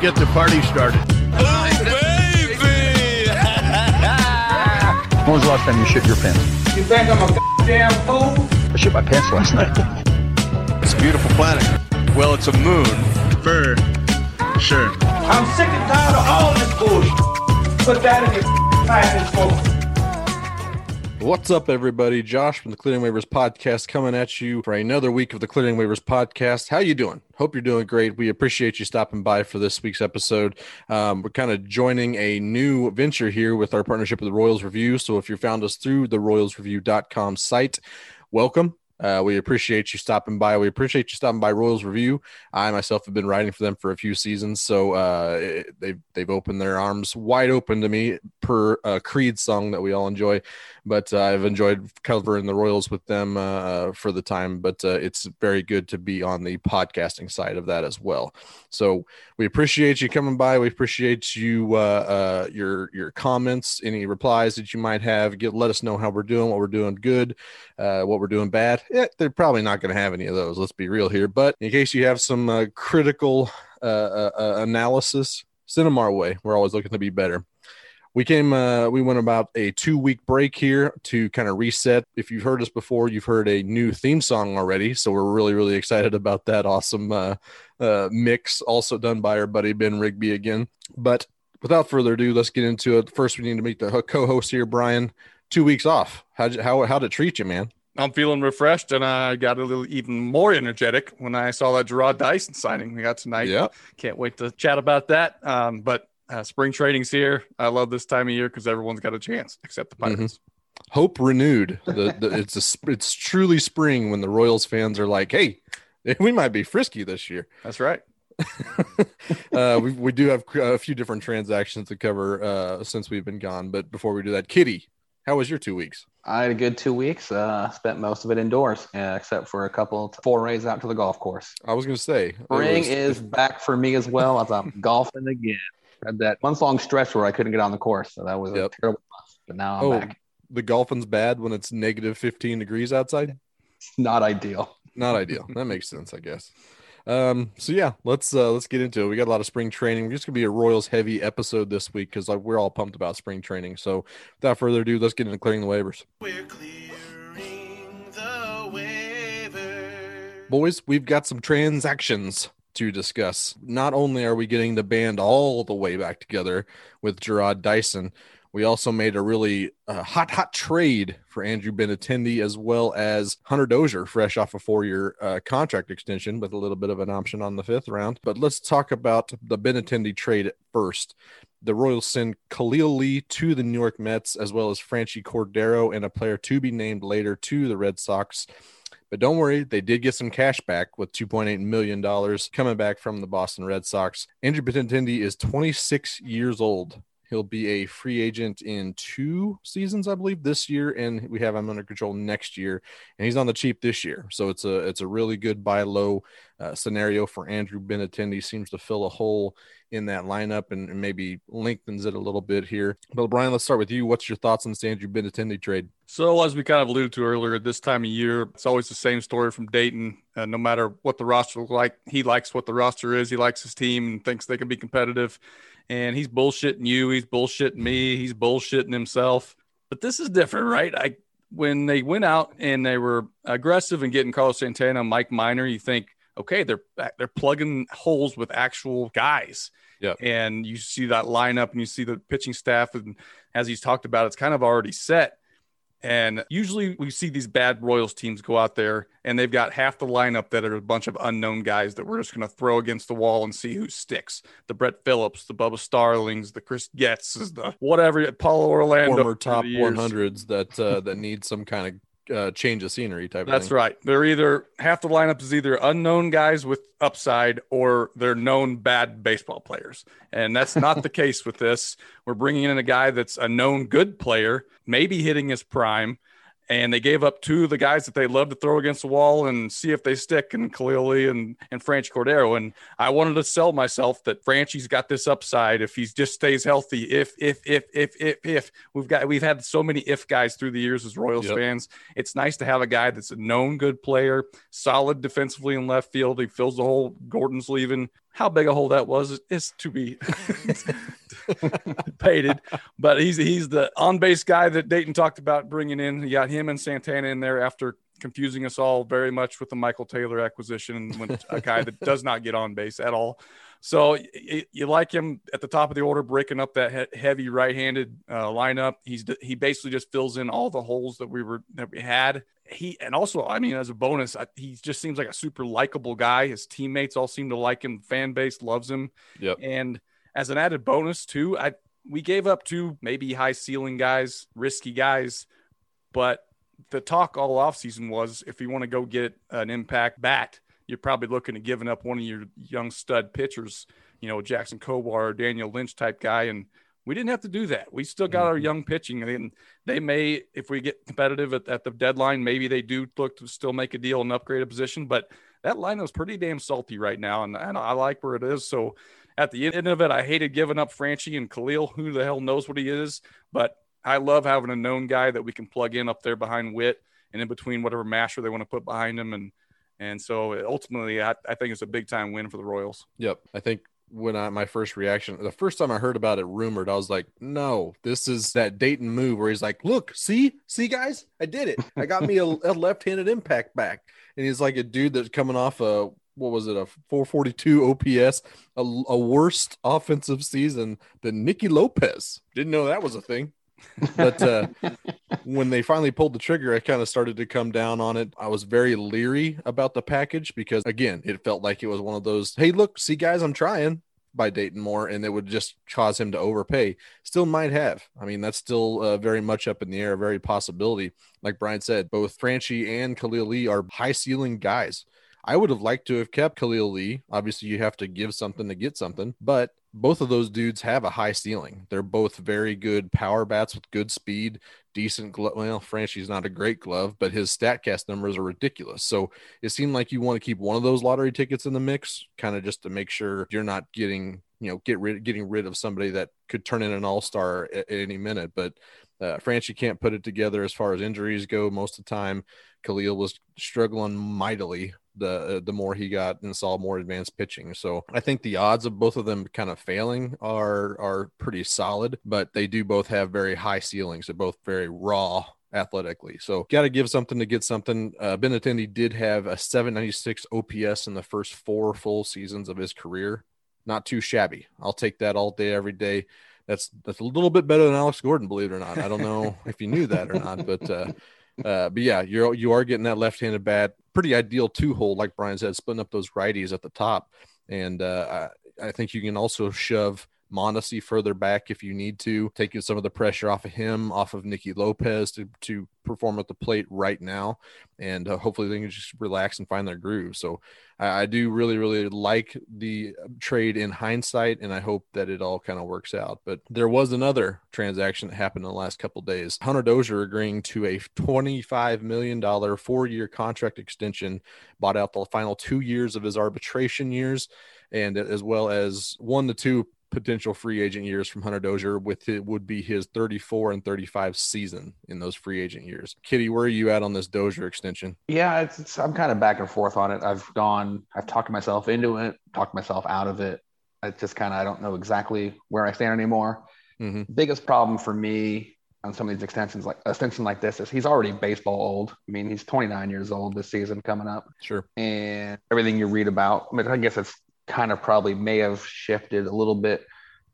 get the party started. When was the last time you shit your pants? You think I'm a goddamn fool? I shit my pants last night. It's a beautiful planet. Well, it's a moon for sure. I'm sick and tired of all this bullshit. Put that in your package for What's up, everybody? Josh from the Clearing Waivers podcast coming at you for another week of the Clearing Waivers podcast. How you doing? Hope you're doing great. We appreciate you stopping by for this week's episode. Um, we're kind of joining a new venture here with our partnership with the Royals Review. So if you found us through the royalsreview.com site, welcome. Uh, we appreciate you stopping by. We appreciate you stopping by Royals Review. I myself have been writing for them for a few seasons, so uh, it- they've they've opened their arms wide open to me per uh, Creed song that we all enjoy. But uh, I've enjoyed covering the Royals with them uh, for the time. But uh, it's very good to be on the podcasting side of that as well. So we appreciate you coming by. We appreciate you uh, uh, your your comments, any replies that you might have. Get let us know how we're doing, what we're doing good, uh, what we're doing bad. Yeah, they're probably not going to have any of those. Let's be real here. But in case you have some uh, critical uh, uh, uh, analysis, send them our way. We're always looking to be better. We came, uh, we went about a two week break here to kind of reset. If you've heard us before, you've heard a new theme song already. So we're really, really excited about that awesome uh, uh, mix, also done by our buddy Ben Rigby again. But without further ado, let's get into it. First, we need to meet the co host here, Brian. Two weeks off. How'd you, how, how'd it treat you, man? I'm feeling refreshed, and I got a little even more energetic when I saw that Jarrod Dyson signing we got tonight. Yeah. Can't wait to chat about that. Um, but uh, spring training's here. I love this time of year because everyone's got a chance except the Pirates. Hope renewed. The, the, it's a, it's truly spring when the Royals fans are like, hey, we might be frisky this year. That's right. uh, we, we do have a few different transactions to cover uh, since we've been gone. But before we do that, Kitty, how was your two weeks? I had a good two weeks. Uh, spent most of it indoors, uh, except for a couple forays out to the golf course. I was going to say, Spring was- is back for me as well as I'm golfing again. Had that month long stretch where I couldn't get on the course, so that was Yep. a terrible month. But now I'm Oh, back. the golfing's bad when it's negative 15 degrees outside. It's not ideal. Not ideal. That makes sense, I guess. Um, so yeah, let's uh let's get into it. We got a lot of spring training. We're just gonna be a Royals heavy episode this week because like, we're all pumped about spring training. So without further ado, let's get into clearing the waivers. We're clearing the waiver. Boys, we've got some transactions to discuss. Not only are we getting the band all the way back together with Jarrod Dyson, we also made a really uh, hot, hot trade for Andrew Benintendi as well as Hunter Dozier, fresh off a four year uh, contract extension with a little bit of an option on the fifth round. But let's talk about the Benintendi trade first. The Royals send Khalil Lee to the New York Mets as well as Franchy Cordero and a player to be named later to the Red Sox. But don't worry, they did get some cash back with $2.8 million coming back from the Boston Red Sox. Andrew Benintendi is 26 years old. He'll be a free agent in two seasons, I believe, this year, and we have him under control next year. And he's on the cheap this year, so it's a it's a really good buy low uh, scenario for Andrew Benintendi. Seems to fill a hole in that lineup and, maybe lengthens it a little bit here. But Brian, let's start with you. What's your thoughts on this Andrew Benintendi trade? So, as we kind of alluded to earlier, this time of year, it's always the same story from Dayton. Uh, no matter what the roster looks like, he likes what the roster is. He likes his team and thinks they can be competitive. And he's bullshitting you. He's bullshitting me. He's bullshitting himself. But this is different, right? I when they went out and they were aggressive and getting Carlos Santana, Mike Minor, you think, okay, they're they're plugging holes with actual guys. Yep. And you see that lineup and you see the pitching staff, and as he's talked about, it's kind of already set. And usually we see these bad Royals teams go out there and they've got half the lineup that are a bunch of unknown guys that we're just going to throw against the wall and see who sticks. The Brett Phillips, the Bubba Starlings, the Chris Getz's, the whatever, Paulo Orlando. former top the years. 100s that uh, that need some kind of uh, change of scenery type of That's thing. right. They're either half the lineup is either unknown guys with upside or they're known bad baseball players. And that's not the case with this. We're bringing in a guy that's a known good player, maybe hitting his prime, and they gave up two of the guys that they love to throw against the wall and see if they stick and Khalil and, and Franchy Cordero. And I wanted to sell myself that Franchy's got this upside if he just stays healthy. If, if, if, if, if, if we've got, we've had so many if guys through the years as Royals Yep. fans. It's nice to have a guy that's a known good player, solid defensively in left field. He fills the hole Gordon's leaving. How big a hole that was is to be debated, but he's he's the on base guy that Dayton talked about bringing in. He got him and Santana in there after confusing us all very much with the Michael Taylor acquisition, when a guy that does not get on base at all. So y- you like him at the top of the order, breaking up that he- heavy right-handed uh, lineup. He's he basically just fills in all the holes that we were that we had. He and also, I mean, as a bonus, I, he just seems like a super likable guy. His teammates all seem to like him. Fan base loves him. Yep. And as an added bonus too, I we gave up two maybe high ceiling guys, risky guys, but the talk all offseason was if you want to go get an impact bat, you're probably looking at giving up one of your young stud pitchers, you know, Jackson Kowar or Daniel Lynch type guy. And we didn't have to do that. We still got our mm-hmm. young pitching. And they may, if we get competitive at, at the deadline, maybe they do look to still make a deal and upgrade a position. But that line is pretty damn salty right now. And, and I like where it is. So at the end of it, I hated giving up Franchy and Khalil. Who the hell knows what he is? But I love having a known guy that we can plug in up there behind Witt and in between whatever masher they want to put behind him. And and so ultimately, I, I think it's a big time win for the Royals. Yep. I think when I my first reaction, the first time I heard about it rumored, I was like, no, this is that Dayton move where he's like, look, see, see, guys, I did it. I got me a, a left-handed impact back, and he's like a dude that's coming off a what was it a 442 OPS, a, a worst offensive season than Nicky Lopez. Didn't know that was a thing. but uh, when they finally pulled the trigger, I kind of started to come down on it. I was very leery about the package because, again, it felt like it was one of those, hey, look, see, guys, I'm trying by Dayton Moore, and it would just cause him to overpay. Still might have. I mean, that's still uh, very much up in the air, a very possibility. Like Brian said, both Franchy and Khalil Lee are high ceiling guys. I would have liked to have kept Khalil Lee. Obviously, you have to give something to get something, but both of those dudes have a high ceiling. They're both very good power bats with good speed, decent glove. Well, Franchy's not a great glove, but his StatCast numbers are ridiculous. So it seemed like you want to keep one of those lottery tickets in the mix, kind of just to make sure you're not getting, you know, get rid getting rid of somebody that could turn in an all star at, at any minute. But uh, Franchy can't put it together as far as injuries go most of the time. Khalil was struggling mightily the uh, the more he got and saw more advanced pitching. So I think the odds of both of them kind of failing are are pretty solid, but they do both have very high ceilings. They're both very raw athletically. So got to give something to get something. Uh, Benintendi did have a 796 OPS in the first four full seasons of his career. Not too shabby. I'll take that all day, every day. That's that's a little bit better than Alex Gordon, believe it or not. I don't know if you knew that or not, but uh, uh, but yeah, you're you are getting that left-handed bat, pretty ideal two hole, like Brian said, splitting up those righties at the top, and uh, I, I think you can also shove Mondesi further back if you need to, taking some of the pressure off of him, off of Nicky Lopez to to perform at the plate right now, and uh, hopefully they can just relax and find their groove. So I, I do really really like the trade in hindsight, and I hope that it all kind of works out. But there was another transaction that happened in the last couple days. Hunter Dozier agreeing to a $25 million four year contract extension, bought out the final two years of his arbitration years, and as well as one to two potential free agent years from Hunter Dozier with it would be his 34 and 35 season in those free agent years. Kitty, where are you at on this Dozier extension? Yeah, it's, it's I'm kind of back and forth on it. I've gone, I've talked myself into it, talked myself out of it. I just kind of I don't know exactly where I stand anymore. Mhm. Biggest problem for me on some of these extensions, like extension like this, is he's already baseball old. I mean, he's 29 years old this season coming up, Sure. and everything you read about, I, mean, I guess it's kind of probably may have shifted a little bit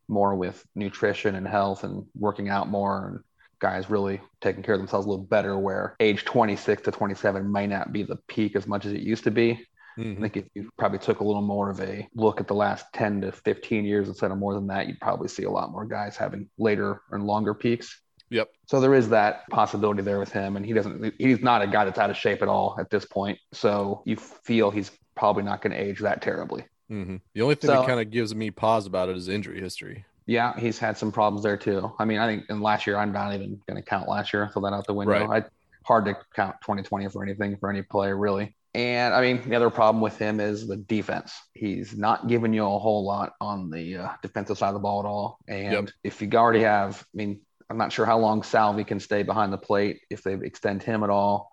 more with nutrition and health and working out more and guys really taking care of themselves a little better where age 26 to 27 might not be the peak as much as it used to be I Mhm. think if you probably took a little more of a look at the last 10 to 15 years instead of more than that, you'd probably see a lot more guys having later and longer peaks. Yep. So there is that possibility there with him. And he doesn't, he's not a guy that's out of shape at all at this point. So you feel he's probably not going to age that terribly. Mhm. The only thing So- that kind of gives me pause about it is injury history. Yeah, he's had some problems there too. I mean, I think in last year, I'm not even going to count last year, throw that out the window. I hard to count 2020 for anything for any player really. And I mean, the other problem with him is the defense. He's not giving you a whole lot on the uh, defensive side of the ball at all. And Yep. if you already have, I mean, I'm not sure how long Salvy can stay behind the plate if they extend him at all.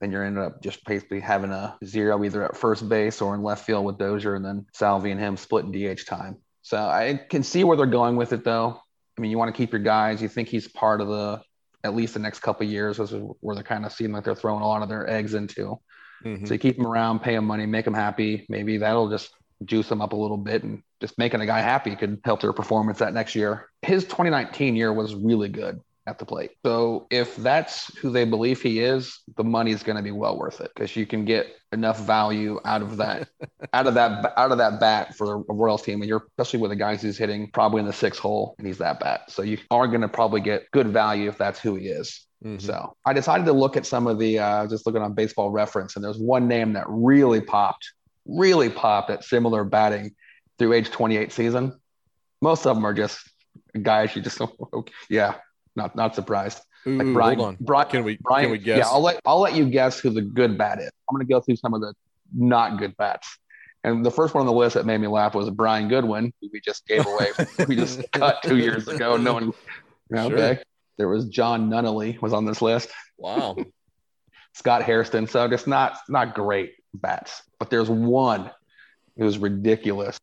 Then you're ended up just basically having a zero either at first base or in left field with Dozier, and then Salvy and him splitting DH time. So I can see where they're going with it, though. I mean, you want to keep your guys. You think he's part of the at least the next couple of years, this is where they're kind of seem like they're throwing a lot of their eggs into. Mhm. So you keep him around, pay him money, make him happy. Maybe that'll just juice him up a little bit and just making a guy happy could help their performance that next year. His 2019 year was really good at the plate. So if that's who they believe he is, the money is going to be well worth it because you can get enough value out of that, out of that, out of that bat for a Royals team. And you're especially with the guys who's hitting probably in the sixth hole and he's that bat. So you are going to probably get good value if that's who he is. Mhm. So I decided to look at some of the uh, just looking on baseball reference, and there's one name that really popped, really popped at similar batting through age 28 season. Most of them are just guys you just okay, yeah, not not surprised. Ooh, Like Brian, hold on. Brian, Can we Brian, can we guess? Yeah, I'll let I'll let you guess who the good bat is. I'm gonna go through some of the not good bats. And the first one on the list that made me laugh was Brian Goodwin, who we just gave away. we just cut two years ago. No one. Okay. There was Jon Nunnally was on this list. wow. Scott Hairston. So just not not great bats. But there's one who's ridiculous.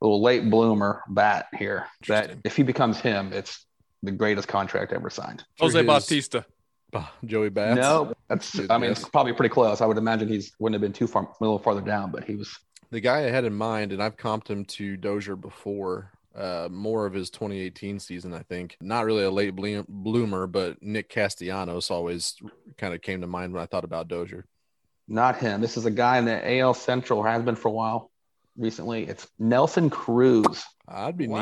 Little late bloomer bat here. That if he becomes him, it's the greatest contract ever signed. Jose his- Bautista. Joey Bats. No, that's Good I mean it's probably pretty close. I would imagine he's wouldn't have been too far a little farther down, but he was The guy I had in mind, and I've comped him to Dozier before, uh, more of his 2018 season, I think. Not really a late bloomer, but Nick Castellanos always kind of came to mind when I thought about Dozier. not him. This is a guy in the AL Central, has been for a while recently. It's Nelson Cruz I'd be neat.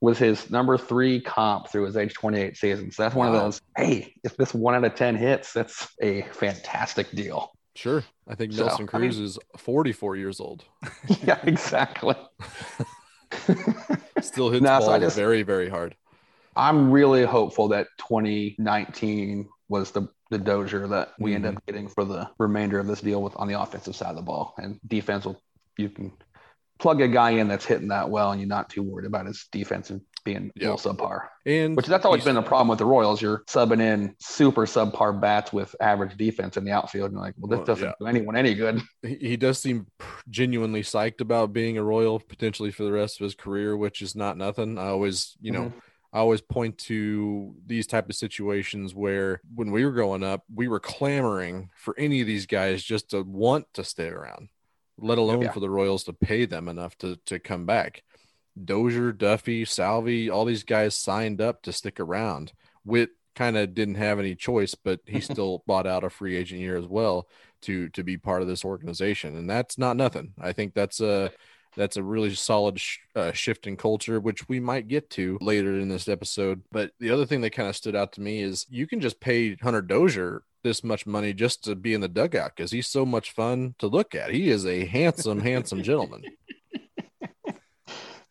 Wow. was his number three comp through his age 28 season. So that's one of those, hey, if this one out of 10 hits, that's a fantastic deal. Sure. I think So, Nelson I mean- Cruz is 44 years old. yeah, exactly. Still hits No, so just- very, very hard. I'm really hopeful that 2019 was the the dozier that we end mm-hmm. up getting for the remainder of this deal with on the offensive side of the ball and defense will you can plug a guy in that's hitting that well and you're not too worried about his defense being a Yeah. little subpar. And Which that's always been the problem with the Royals. You're subbing in super subpar bats with average defense in the outfield. And you're like, well, this Well, doesn't yeah. do anyone any good. he he does seem genuinely psyched about being a Royal potentially for the rest of his career, which is not nothing. I always, you know, mm-hmm. I always point to these type of situations where when we were growing up, we were clamoring for any of these guys just to want to stay around, let alone Yeah. for the Royals to pay them enough to to come back. Dozier, Duffy, Salvy, all these guys signed up to stick around. Witt kind of didn't have any choice, but he still bought out a free agent year as well to to be part of this organization, and that's not nothing. I think that's a that's a really solid sh- uh, shift in culture, which we might get to later in this episode. But the other thing that kind of stood out to me is you can just pay Hunter Dozier this much money just to be in the dugout because he's so much fun to look at. He is a handsome, handsome gentleman.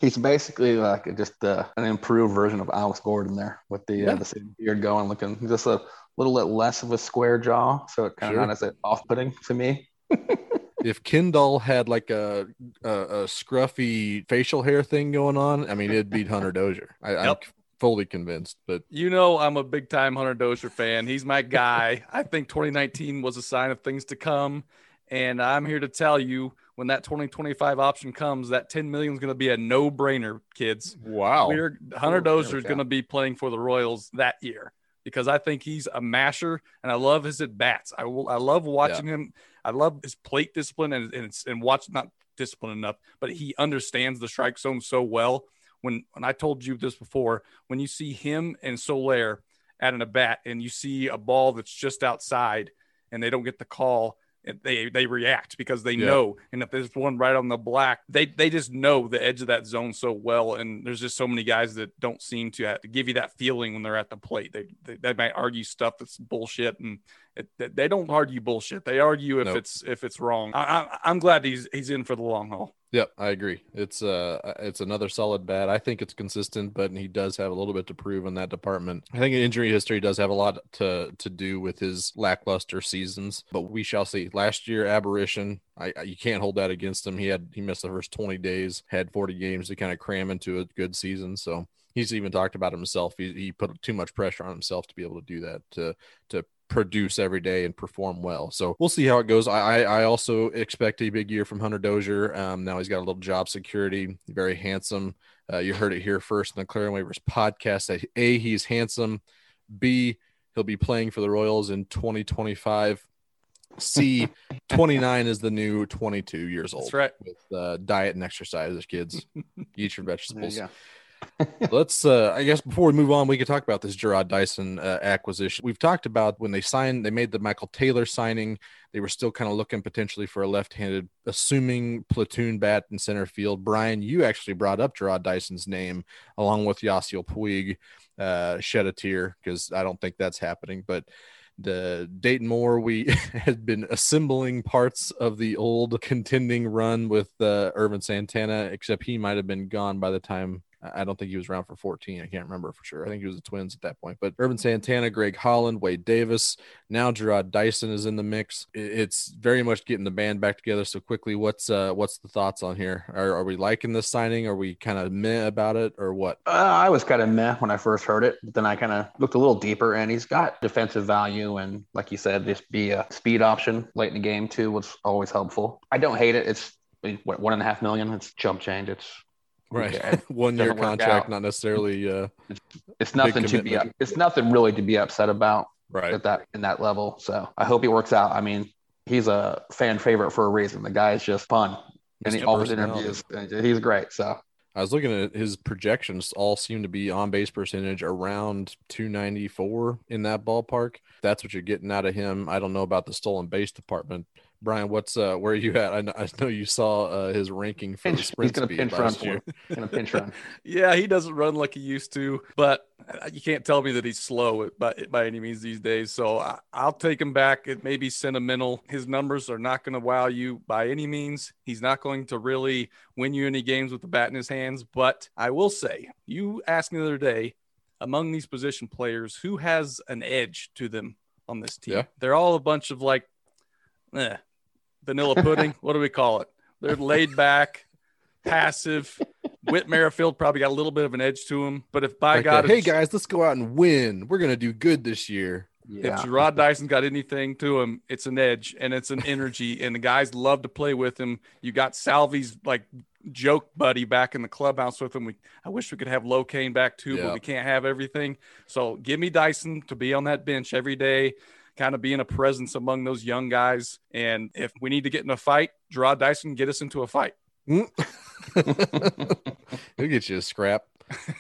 He's basically like just uh, an improved version of Alex Gordon there with the Yeah. uh, the same beard going, looking just a little bit less of a square jaw. So it kind Sure. of not as off putting to me. if Kendall had like a, a a scruffy facial hair thing going on, I mean, it'd be Hunter Dozier. I, I'm Yep. Fully convinced. But You know, I'm a big time Hunter Dozier fan. He's my guy. I think 2019 was a sign of things to come. And I'm here to tell you when that 2025 option comes, that 10 million is going to be a no brainer, kids. wow, We're, Hunter Ooh, Dozier there is we going to be playing for the Royals that year because I think he's a masher and I love his at bats. I will, I love watching him. I love his plate discipline and and, and watch not discipline enough, but he understands the strike zone so well. When when I told you this before, when you see him and Soler at an at bat and you see a ball that's just outside and they don't get the call, they they react because they Yeah. know. And if there's one right on the black, they they just know the edge of that zone so well. And there's just so many guys that don't seem to, have to give you that feeling when they're at the plate. They they, they might argue stuff that's bullshit, and it, they- they don't argue bullshit. They argue if Nope. it's if it's wrong. I, I, I'm glad he's he's in for the long haul. Yep, I agree. It's uh it's another solid bat. I think it's consistent, but he does have a little bit to prove in that department. I think injury history does have a lot to to do with his lackluster seasons, but we shall see. Last year, aberration. I, I you can't hold that against him. He had he missed the first 20 days, had 40 games to kind of cram into a good season. So he's even talked about himself. He, he put too much pressure on himself to be able to do that to to produce every day and perform well. So we'll see how it goes. I I, I also expect a big year from Hunter Dozier. Um, now he's got a little job security, very handsome. Uh, you heard it here first in the Clearing Waivers podcast. That a he's handsome. B he'll be playing for the Royals in 2025. C 29 is the new 22 years old. That's right. With uh, diet and exercise kids. Eat your vegetables. you. Let's, uh, I guess, before we move on, we could talk about this Jarrod Dyson uh, acquisition. We've talked about when they signed, they made the Michael Taylor signing. They were still kind of looking potentially for a left-handed, assuming platoon bat in center field. Brian, you actually brought up Jarrod Dyson's name along with Yasiel Puig. Uh, shed a tear because I don't think that's happening, but the Dayton Moore, we had been assembling parts of the old contending run with uh, Ervin Santana, except he might have been gone by the time. I don't think he was around for 14. I can't remember for sure. I think he was the Twins at that point. But Ervin Santana, Greg Holland, Wade Davis, now Jarrod Dyson is in the mix. It's very much getting the band back together so quickly. What's uh what's the thoughts on here? Are, are we liking this signing? Are we kind of meh about it or what? Uh, I was kind of meh when I first heard it, but then I kind of looked a little deeper, and he's got defensive value, and like you said, just be a speed option late in the game too, was always helpful. I don't hate it. It's what one and a half million. It's chump change. It's Right. One year contract, not necessarily uh it's nothing to be. It's nothing really to be upset about right. at that in that level. So I hope he works out. I mean, he's a fan favorite for a reason. The guy is just fun, and he, Mr. all his Personality. interviews, and he's great. So I was looking at his projections, all seem to be on base percentage around 294 in that ballpark. That's what you're getting out of him. I don't know about the stolen base department. Brian, what's uh where are you at? I know, I know you saw uh, his ranking for the pinch, he's gonna speed pinch run last for year. him. Gonna pinch run. Yeah, he doesn't run like he used to, but uh, you can't tell me that he's slow by, by any means these days. So I, I'll take him back. It may be sentimental. His numbers are not going to wow you by any means. He's not going to really win you any games with the bat in his hands. But I will say, you asked me the other day, among these position players, who has an edge to them on this team? Yeah. They're all a bunch of like, eh, vanilla pudding. what do we call it? They're laid back, passive. Whit Merrifield probably got a little bit of an edge to him, but if by Like God, that, hey guys, let's go out and win. We're gonna do good this year. Yeah. if Jarrod Dyson got anything to him, it's an edge and it's an energy, and the guys love to play with him. You got Salvy's like joke buddy back in the clubhouse with him. We, I wish we could have LoCain back too, Yeah. but we can't have everything. So give me Dyson to be on that bench every day, kind of being a presence among those young guys. And if we need to get in a fight, Jarrod Dyson get us into a fight. He'll get you a scrap.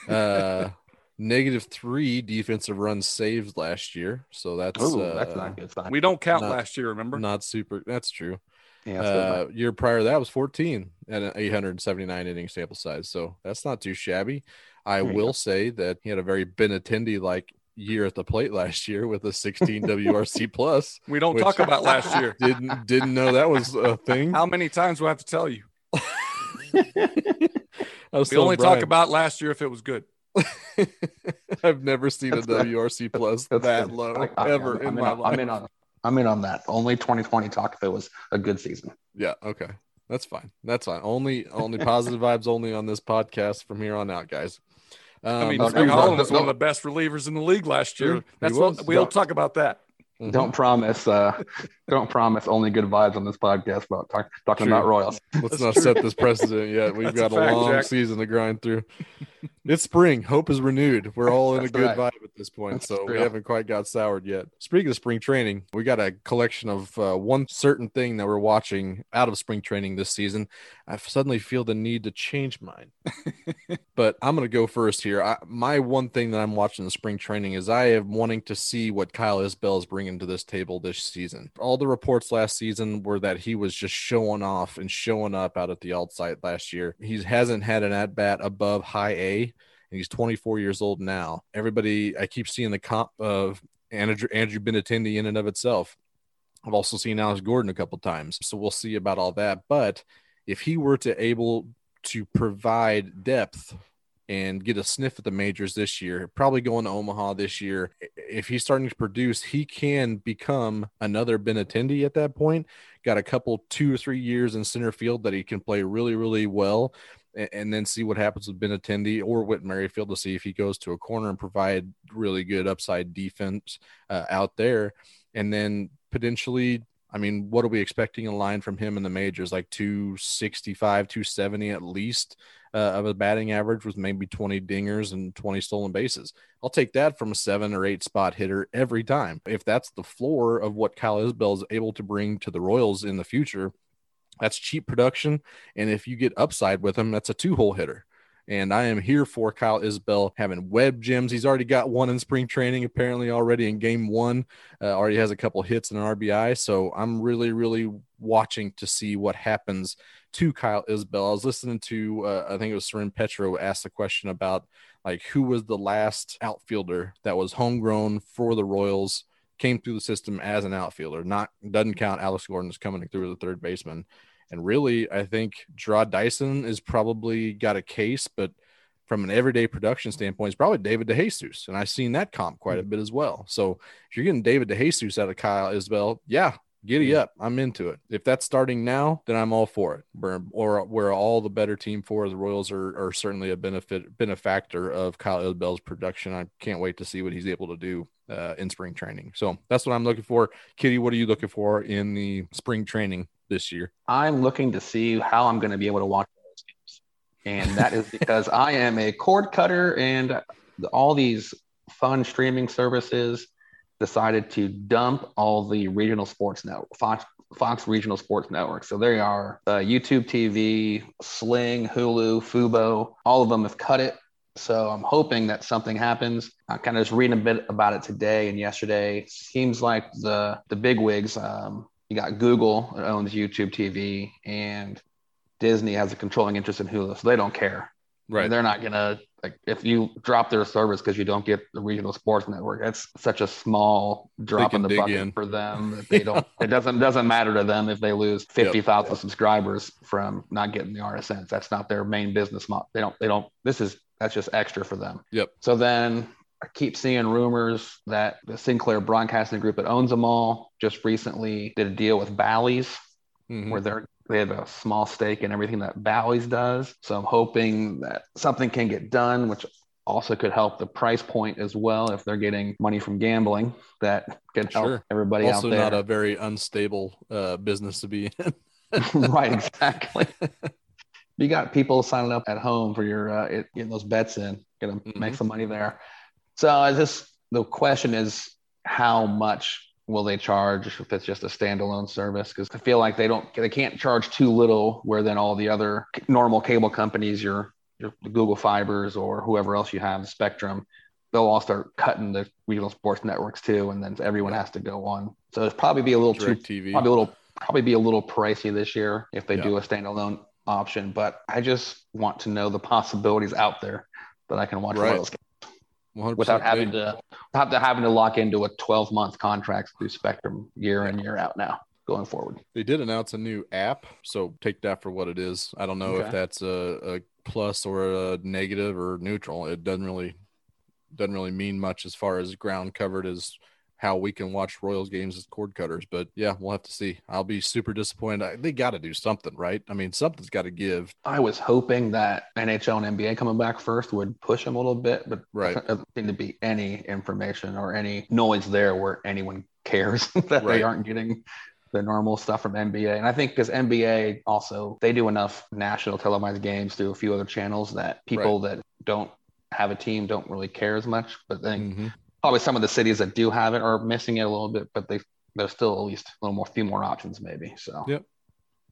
Uh negative three defensive runs saved last year. So that's Ooh, uh, that's not good sign. We don't count Not- last year, remember? not super that's true. yeah. Uh, year prior to that was 14 at an 879 inning sample size. So that's not too shabby. I will go. say that he had a very Benintendi like year at the plate last year with a 16 WRC plus. we don't talk about last year. Didn't didn't know that was a thing. How many times do I have to tell you? I was We only Brian, talk about last year if it was good. I've never seen a good. WRC plus That's that good. low I- I- ever I'm, in I'm my on, life. I'm in on. I'm in on that. Only 2020 talk if it was a good season. Yeah, okay. That's fine. That's fine. Only only positive vibes only on this podcast from here on out, guys. Um, I mean, no, Holland was one of the best relievers in the league last year. That's what we'll Don't- talk about that. mhm. Don't promise. Uh, don't promise only good vibes on this podcast about talk, talking True. about Royals. Let's That's not true. set this precedent yet. We've That's got a a, fact, long Jack. season to grind through. It's spring. Hope is renewed. We're all in a good right. vibe at this point, That's so we haven't quite got soured yet. Speaking of spring training, we got a collection of uh, one certain thing that we're watching out of spring training this season. I suddenly feel the need to change mine, but I'm going to go first here. I, my one thing that I'm watching in spring training is I am wanting to see what Kyle Isbel is bringing to this table this season. All the reports last season were that he was just showing off and showing up out at the alt site last year. He hasn't had an at bat above high A, he's 24 years old now. Everybody, I keep seeing the comp of Andrew, Andrew Benintendi in and of itself. I've also seen Alex Gordon a couple times, so we'll see about all that. But if he were to able to provide depth and get a sniff at the majors this year, probably going to Omaha this year. If he's starting to produce, he can become another Benintendi at that point. Got a couple, two or three years in center field that he can play really, really well. A- And then see what happens with Benintendi or Whit Merrifield to see if he goes to a corner and provide really good upside defense uh, out there. And then potentially I mean, what are we expecting in line from him in the majors? Like 265, 270 at least uh, of a batting average with maybe 20 dingers and 20 stolen bases. I'll take that from a seven or eight spot hitter every time. If that's the floor of what Kyle Isbel is able to bring to the Royals in the future, that's cheap production. And if you get upside with him, that's a two hole hitter. And I am here for Kyle Isbel having web gems. He's already got one in spring training, apparently already in game one. Uh, already has a couple hits and an RBI. So I'm really, really watching to see what happens to Kyle Isbel. I was listening to, uh, I think it was Soren Petro asked a question about like who was the last outfielder that was homegrown for the Royals, came through the system as an outfielder. Not doesn't count Alex Gordon is coming through as a third baseman. And really, I think Jarrod Dyson is probably got a case, but from an everyday production standpoint, it's probably David DeJesus. And I've seen that comp quite a mm. bit as well. So if you're getting David DeJesus out of Kyle Isbel, yeah, giddy up. I'm into it. If that's starting now, then I'm all for it. We're, or we're all the better team for the Royals are, are certainly a benefit benefactor of Kyle Isbel's production. I can't wait to see what he's able to do uh, in spring training. So that's what I'm looking for. Kitty, what are you looking for in the spring training this year? I'm looking to see how I'm going to be able to watch those games. And that is because I am a cord cutter and all these fun streaming services decided to dump all the regional sports network, Fox, Fox regional sports networks. So they are uh, YouTube TV, Sling, Hulu, Fubo, all of them have cut it. So I'm hoping that something happens. I kind of just reading a bit about it today and yesterday. Seems like the the big wigs, um, you got Google that owns YouTube TV and Disney has a controlling interest in Hulu, so they don't care. Right. They're not gonna like if you drop their service because you don't get the regional sports network. That's such a small drop in the bucket in. for them that they don't. it doesn't doesn't matter to them if they lose fifty thousand subscribers from not getting the RSNs. That's not their main business model. They don't. They don't. This is that's just extra for them. Yep. So then I keep seeing rumors that the Sinclair Broadcasting Group that owns them all just recently did a deal with Bally's Mhm. where they're they have a small stake in everything that Bally's does. So I'm hoping that something can get done, which also could help the price point as well if they're getting money from gambling that can help Sure. everybody also out there. not a very unstable uh, business to be in. right, exactly. you got people signing up at home for your uh, it- getting those bets in, gonna make Mhm. some money there. So I just the question is how much will they charge if it's just a standalone service? Because I feel like they don't they can't charge too little, where then all the other normal cable companies, your your Google Fibers or whoever else you have, Spectrum, they'll all start cutting the regional sports networks too, and then everyone has to go on. So it's probably be a little too TV. probably a little probably be a little pricey this year if they Yeah. do a standalone option. But I just want to know the possibilities out there that I can watch Right. Royals games 100%. without having to without to having to lock into a 12 month contract through Spectrum year in year out now going forward. They did announce a new app, so take that for what it is. I don't know if that's a, a plus or a negative or neutral. It doesn't really doesn't really mean much as far as ground covered as how we can watch Royals games as cord cutters. But yeah, we'll have to see. I'll be super disappointed. I, they got to do something, right? I mean, something's got to give. I was hoping that NHL and NBA coming back first would push them a little bit, but Right. there doesn't seem to be any information or any noise there where anyone cares that Right. they aren't getting the normal stuff from NBA. And I think because NBA also they do enough national televised games through a few other channels that people that don't have a team don't really care as much. But then Mhm. Probably some of the cities that do have it are missing it a little bit, but they there's still at least a little more few more options maybe. So Yeah.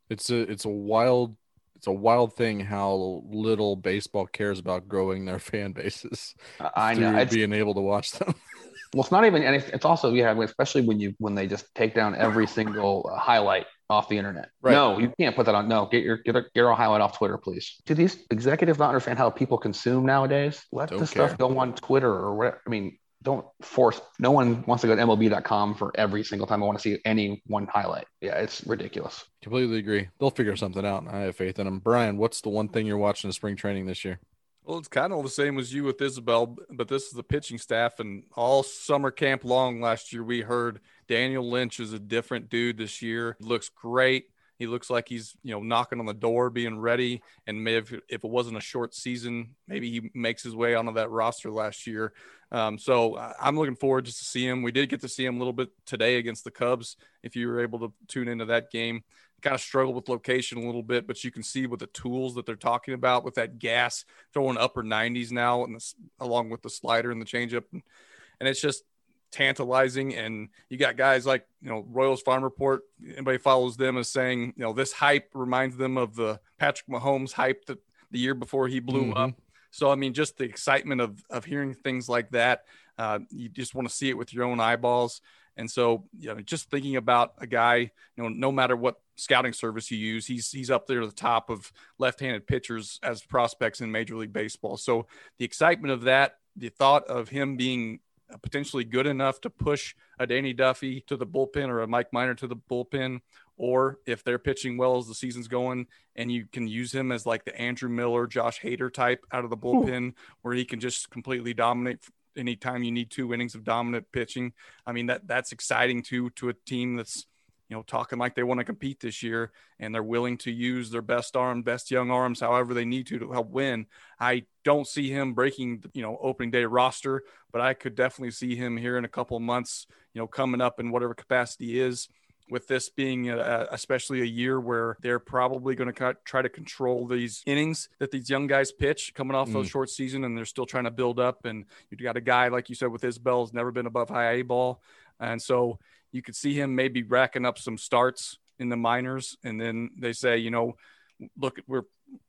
It's a it's a wild it's a wild thing how little baseball cares about growing their fan bases. I know it's, being able to watch them. Well, it's not even, and it's, it's also yeah, especially when you when they just take down every single uh, highlight off the internet. Right. No, you can't put that on. No, get your get, a, get your highlight off Twitter, please. Do these executives not understand how people consume nowadays? Let Don't the stuff go on Twitter or what? I mean, don't force. No one wants to go to MLB.com for every single time I want to see any one highlight. Yeah, it's ridiculous. Completely agree. They'll figure something out. I have faith in them. Brian, what's the one thing you're watching in spring training this year? Well, it's kind of the same as you with Isbel, but this is the pitching staff. And all summer camp long last year, we heard Daniel Lynch is a different dude this year. Looks great. He looks like he's, you know, knocking on the door, being ready. And maybe if, if it wasn't a short season, maybe he makes his way onto that roster last year. Um, so I- I'm looking forward just to see him. We did get to see him a little bit today against the Cubs. If you were able to tune into that game, kind of struggled with location a little bit, but you can see with the tools that they're talking about with that gas throwing upper 90s now, and this, along with the slider and the changeup, and it's just tantalizing. And you got guys like you know Royals Farm Report. Anybody follows them as saying you know this hype reminds them of the Patrick Mahomes hype that the year before he blew Mhm. up. So I mean, just the excitement of of hearing things like that, uh, you just want to see it with your own eyeballs. And so, you know, just thinking about a guy, you know, no matter what scouting service you use, he's he's up there at the top of left-handed pitchers as prospects in Major League Baseball. So the excitement of that, the thought of him being potentially good enough to push a Danny Duffy to the bullpen or a Mike Minor to the bullpen, or if they're pitching well as the season's going, and you can use him as like the Andrew Miller, Josh Hader type out of the bullpen, where he can just completely dominate anytime you need two innings of dominant pitching. I mean that that's exciting too to a team that's you know talking like they want to compete this year and they're willing to use their best arm, best young arms, however they need to to help win. I don't see him breaking you know opening day roster, but I could definitely see him here in a couple of months, you know, coming up in whatever capacity is. With this being a, especially a year where they're probably going to try to control these innings that these young guys pitch coming off those mm. short season, and they're still trying to build up. And you've got a guy like you said with Isbel has never been above high A ball, and so you could see him maybe racking up some starts in the minors, and then they say, you know, look, we're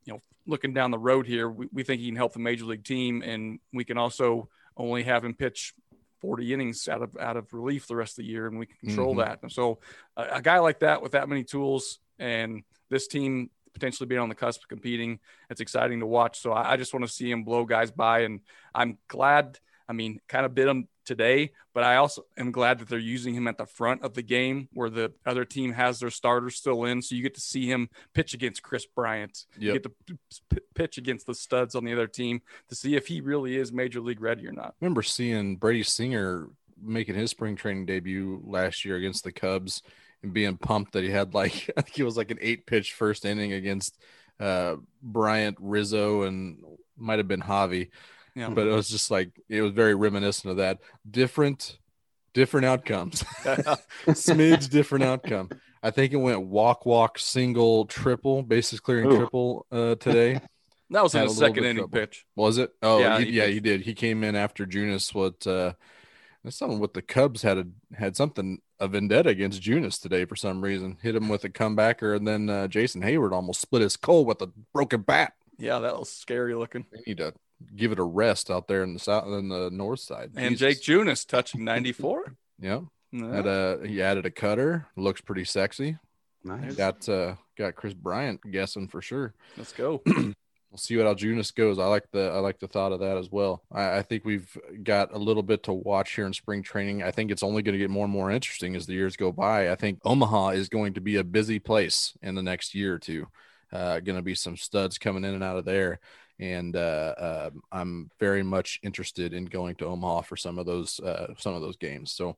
you know looking down the road here. We, we think he can help the major league team, and we can also only have him pitch 40 innings out of out of relief the rest of the year, and we can control Mhm. that. And so, a, a guy like that with that many tools, and this team potentially being on the cusp of competing, it's exciting to watch. So I, I just want to see him blow guys by, and I'm glad. I mean, kind of bit him today, but I also am glad that they're using him at the front of the game where the other team has their starters still in. So you get to see him pitch against Kris Bryant. You get to p- p- pitch against the studs on the other team to see if he really is major league ready or not. I remember seeing Brady Singer making his spring training debut last year against the Cubs and being pumped that he had like I think it was like an eight pitch first inning against uh Bryant Rizzo and might have been Javi. Yeah. But it was just like it was very reminiscent of that. Different different outcomes. Smidge different outcome. I think it went walk walk single triple, bases clearing Ooh. triple uh today. That was in Had a a second bit inning trouble. pitch. Was it? Oh, Yeah, yeah, he he, yeah, did. he did. He came in after Junis. What? uh that's something with the Cubs had a had something a vendetta against Junis today for some reason. Hit him with a comebacker, and then uh, Jason Heyward almost split his skull with a broken bat. Yeah, that was scary looking. They need to give it a rest out there in the south in the north side. And Jesus. Jake Junis touching 94. yeah, Yeah. had a he added a cutter. Looks pretty sexy. Nice. Got uh got Kris Bryant guessing for sure. Let's go. we'll see what Aljunas goes. I like the I like the thought of that as well. I, I think we've got a little bit to watch here in spring training. I think it's only going to get more and more interesting as the years go by. I think Omaha is going to be a busy place in the next year or two. Uh, going to be some studs coming in and out of there, and uh, uh, I'm very much interested in going to Omaha for some of those uh, some of those games. So.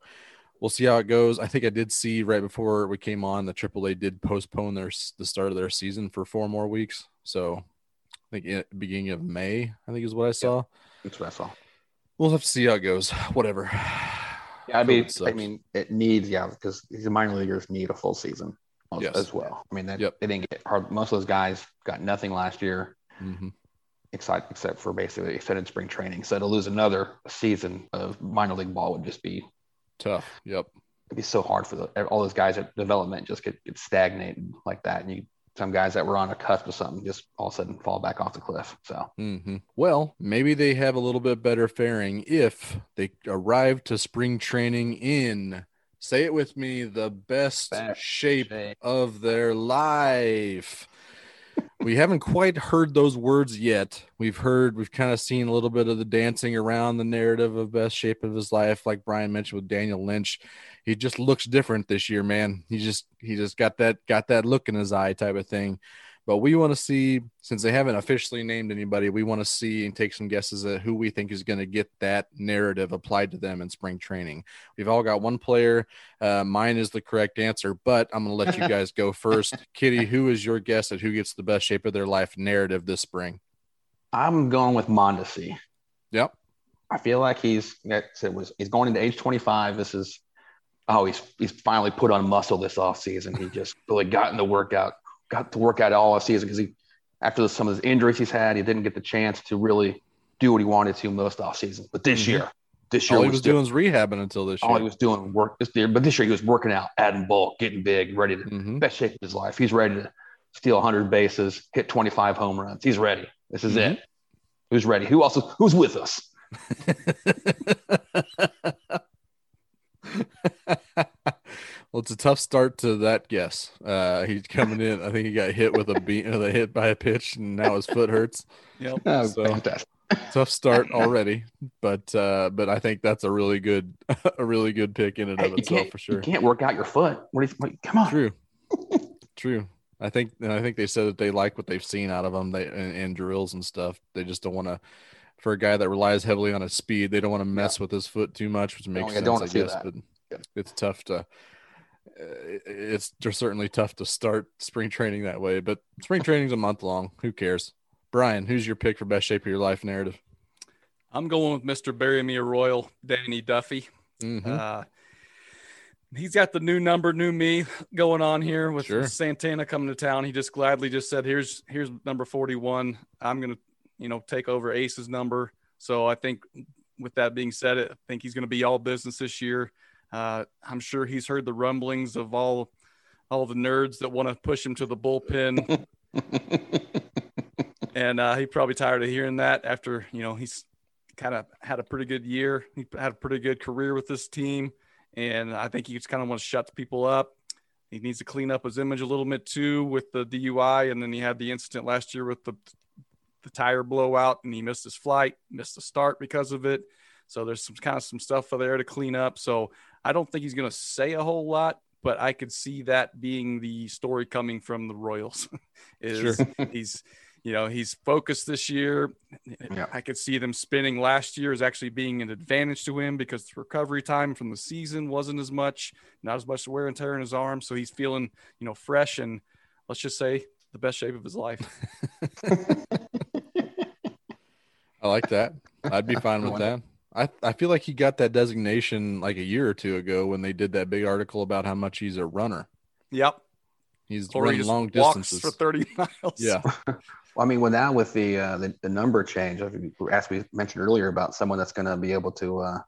We'll see how it goes. I think I did see right before we came on the AAA did postpone their the start of their season for four more weeks. So I think in beginning of May, I think is what I saw. That's what I saw. We'll have to see how it goes. Whatever. Yeah, I mean, I mean, it needs yeah because these minor leaguers need a full season as- Yes. as well. I mean, that, Yep. they didn't get hard. Most of those guys got nothing last year, Mhm. Except except for basically extended spring training. So to lose another season of minor league ball would just be tough. Yep. it'd be so hard for the, all those guys at development just get, get stagnated like that, and you some guys that were on a cusp of something just all of a sudden fall back off the cliff. So hmm Well, maybe they have a little bit better faring if they arrive to spring training in. Say it with me: the best Best shape shape. of their life. We haven't quite heard those words yet. We've heard, we've kind of seen a little bit of the dancing around the narrative of best shape of his life, like Brian mentioned with Daniel Lynch. He just looks different this year, man. He just he just got that got that look in his eye type of thing. But we want to see, since they haven't officially named anybody, we want to see and take some guesses at who we think is going to get that narrative applied to them in spring training. We've all got one player. Uh, mine is the correct answer, but I'm going to let you guys go first. Kitty, who is your guess at who gets the best shape of their life narrative this spring? I'm going with Mondesi. Yep. I feel like he's it was he's going into age 25. This is oh he's he's finally put on muscle this off season. He just really got in the workout, got to work out all off season because he after some of his injuries he's had, he didn't get the chance to really do what he wanted to most off season. But this Mhm. year, this year All he was was doing was rehabbing until this all he was doing work this year. But this year he was working out, adding bulk, getting big, ready to Mhm. best shape of his life. He's ready to steal 100 bases, hit 25 home runs. He's ready. This is Mhm. it. Who's ready? Who else? is- Who's with us? well, it's a tough start to that guess. Uh, he's coming in. I think he got hit with a beat, with a hit by a pitch, and now his foot hurts. Yep. Oh, So- fantastic. Tough start already, but uh, but I think that's a really good, a really good pick in and of you itself for sure. You can't work out your foot. What do you, what, come on. True, true. I think and I think they said that they like what they've seen out of him. They in, in drills and stuff. They just don't want to. For a guy that relies heavily on his speed, they don't want to mess with his foot too much, which makes yeah, sense, don't I guess. that. But Yeah. it's tough to. Uh, It's just certainly tough to start spring training that way, but spring training's a month long. Who cares? Brian, who's your pick for best shape of your life narrative? I'm going with Mr. Bury Me a Royal, Danny Duffy. Mhm. Uh, he's got the new number, new me going on here with Sure. Santana coming to town. He just gladly just said, "Here's here's number 41. I'm gonna, you know, take over Ace's number." So I think, with that being said, I think he's gonna be all business this year. Uh, I'm sure he's heard the rumblings of all all the nerds that want to push him to the bullpen, and uh, he probably tired of hearing that after you know he's kind of had a pretty good year. He had a pretty good career with this team, and I think he just kind of wants to shut people up. He needs to clean up his image a little bit too with the DUI, and then he had the incident last year with the the tire blowout, and he missed his flight, missed the start because of it. So there's some kind of some stuff there to clean up. So I don't think he's going to say a whole lot, but I could see that being the story coming from the Royals. is he's you know he's focused this year Yeah. i could see them spinning last year as actually being an advantage to him because the recovery time from the season wasn't as much not as much wear and tear in his arm so he's feeling you know fresh and let's just say the best shape of his life I like that. I'd be fine with that. I, I feel like he got that designation like a year or two ago when they did that big article about how much he's a runner. yep He's or running just long walks distances. for 30 miles yeah. Well, I mean, well, now with the, uh, the the number change, as we mentioned earlier, about someone that's going to be able to uh,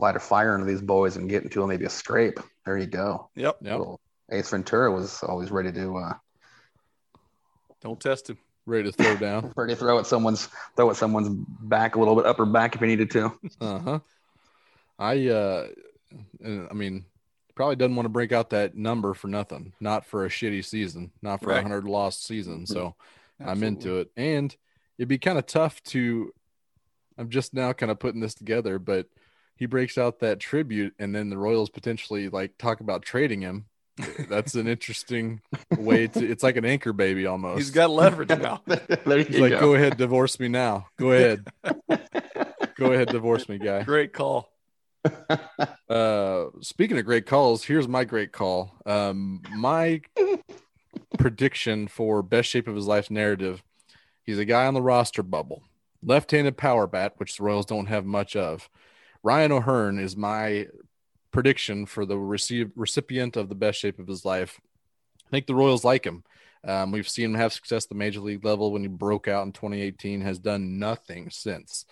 light a fire into these boys and get into maybe a scrape. There you go. yep Yep. Ace Ventura was always ready to uh, don't test him Ready to throw down. ready to throw at someone's throw at someone's back a little bit, upper back if he needed to. Uh huh. I uh, I mean, probably doesn't want to break out that number for nothing. Not for a shitty season. Not for a Right. hundred lost season. So I'm into it, and it'd be kind of tough to. I'm just now kind of putting this together, but he breaks out that tribute, and then the Royals potentially like talk about trading him. That's an interesting way to. It's like an anchor baby almost. he's got leverage now there you He's like, go. go ahead, divorce me now. Go ahead, go ahead, divorce me, guy. great call Uh, speaking of great calls, here's my great call. Um, my prediction for best shape of his life narrative. He's a guy on the roster bubble, left-handed power bat, which the Royals don't have much of. Ryan O'Hearn is my prediction for the receive, recipient of the best shape of his life. I think the Royals like him. Um, we've seen him have success at the major league level when he broke out in 2018. Has done nothing since.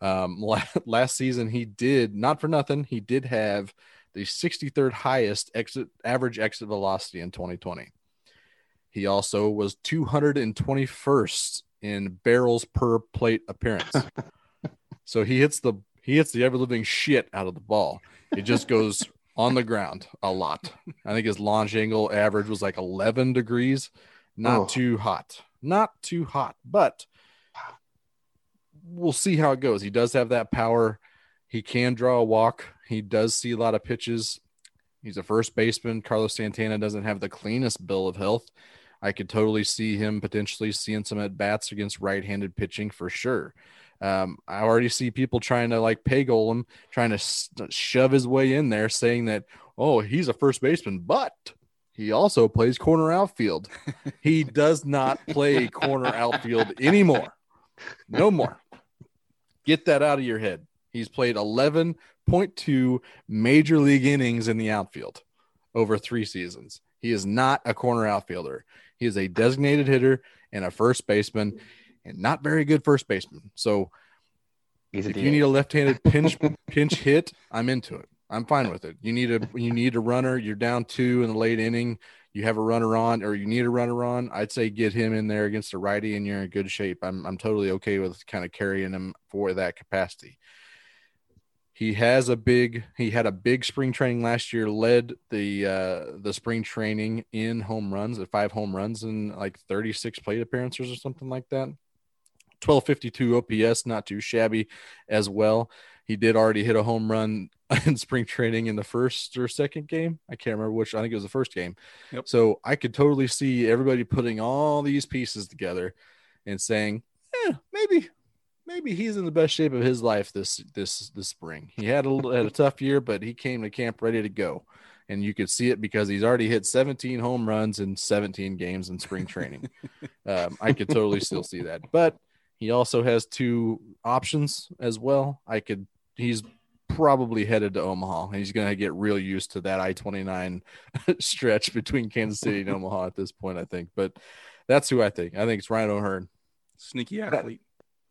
Um, last season he did not for nothing. He did have the 63rd highest exit average exit velocity in 2020. He also was 221st in barrels per plate appearance. so he hits the he hits the ever living shit out of the ball. It just goes on the ground a lot. I think his launch angle average was like 11 degrees, not Oh. too hot. not too hot, but we'll see how it goes. He does have that power. He can draw a walk. He does see a lot of pitches. He's a first baseman. Carlos Santana doesn't have the cleanest bill of health. I could totally see him potentially seeing some at bats against right handed pitching for sure. Um, I already see people trying to like pay goal him, trying to shove his way in there, saying that, oh, he's a first baseman, but he also plays corner outfield. he does not play corner outfield anymore. No more. Get that out of your head. He's played 11.2 major league innings in the outfield over three seasons. He is not a corner outfielder. He is a designated hitter and a first baseman and not very good first baseman. So He's if you need a left-handed pinch pinch hit, I'm into it. I'm fine with it. You need a you need a runner. You're down two in the late inning. You have a runner on, or you need a runner on. I'd say get him in there against a righty, and you're in good shape. I'm I'm totally okay with kind of carrying him for that capacity. He has a big. He had a big spring training last year. Led the uh, the spring training in home runs at five home runs and like 36 plate appearances or something like that. 1252 OPS, not too shabby as well. He did already hit a home run in spring training in the first or second game. I can't remember which. I think it was the first game. Yep. So I could totally see everybody putting all these pieces together and saying, "Yeah, maybe, maybe he's in the best shape of his life this this this spring. He had a little, had a tough year, but he came to camp ready to go." And you could see it because he's already hit 17 home runs in 17 games in spring training. um, I could totally still see that, but he also has two options as well. I could. He's probably headed to Omaha. and He's going to get real used to that I twenty nine stretch between Kansas City and Omaha at this point. I think, but that's who I think. I think it's Ryan O'Hearn. Sneaky athlete.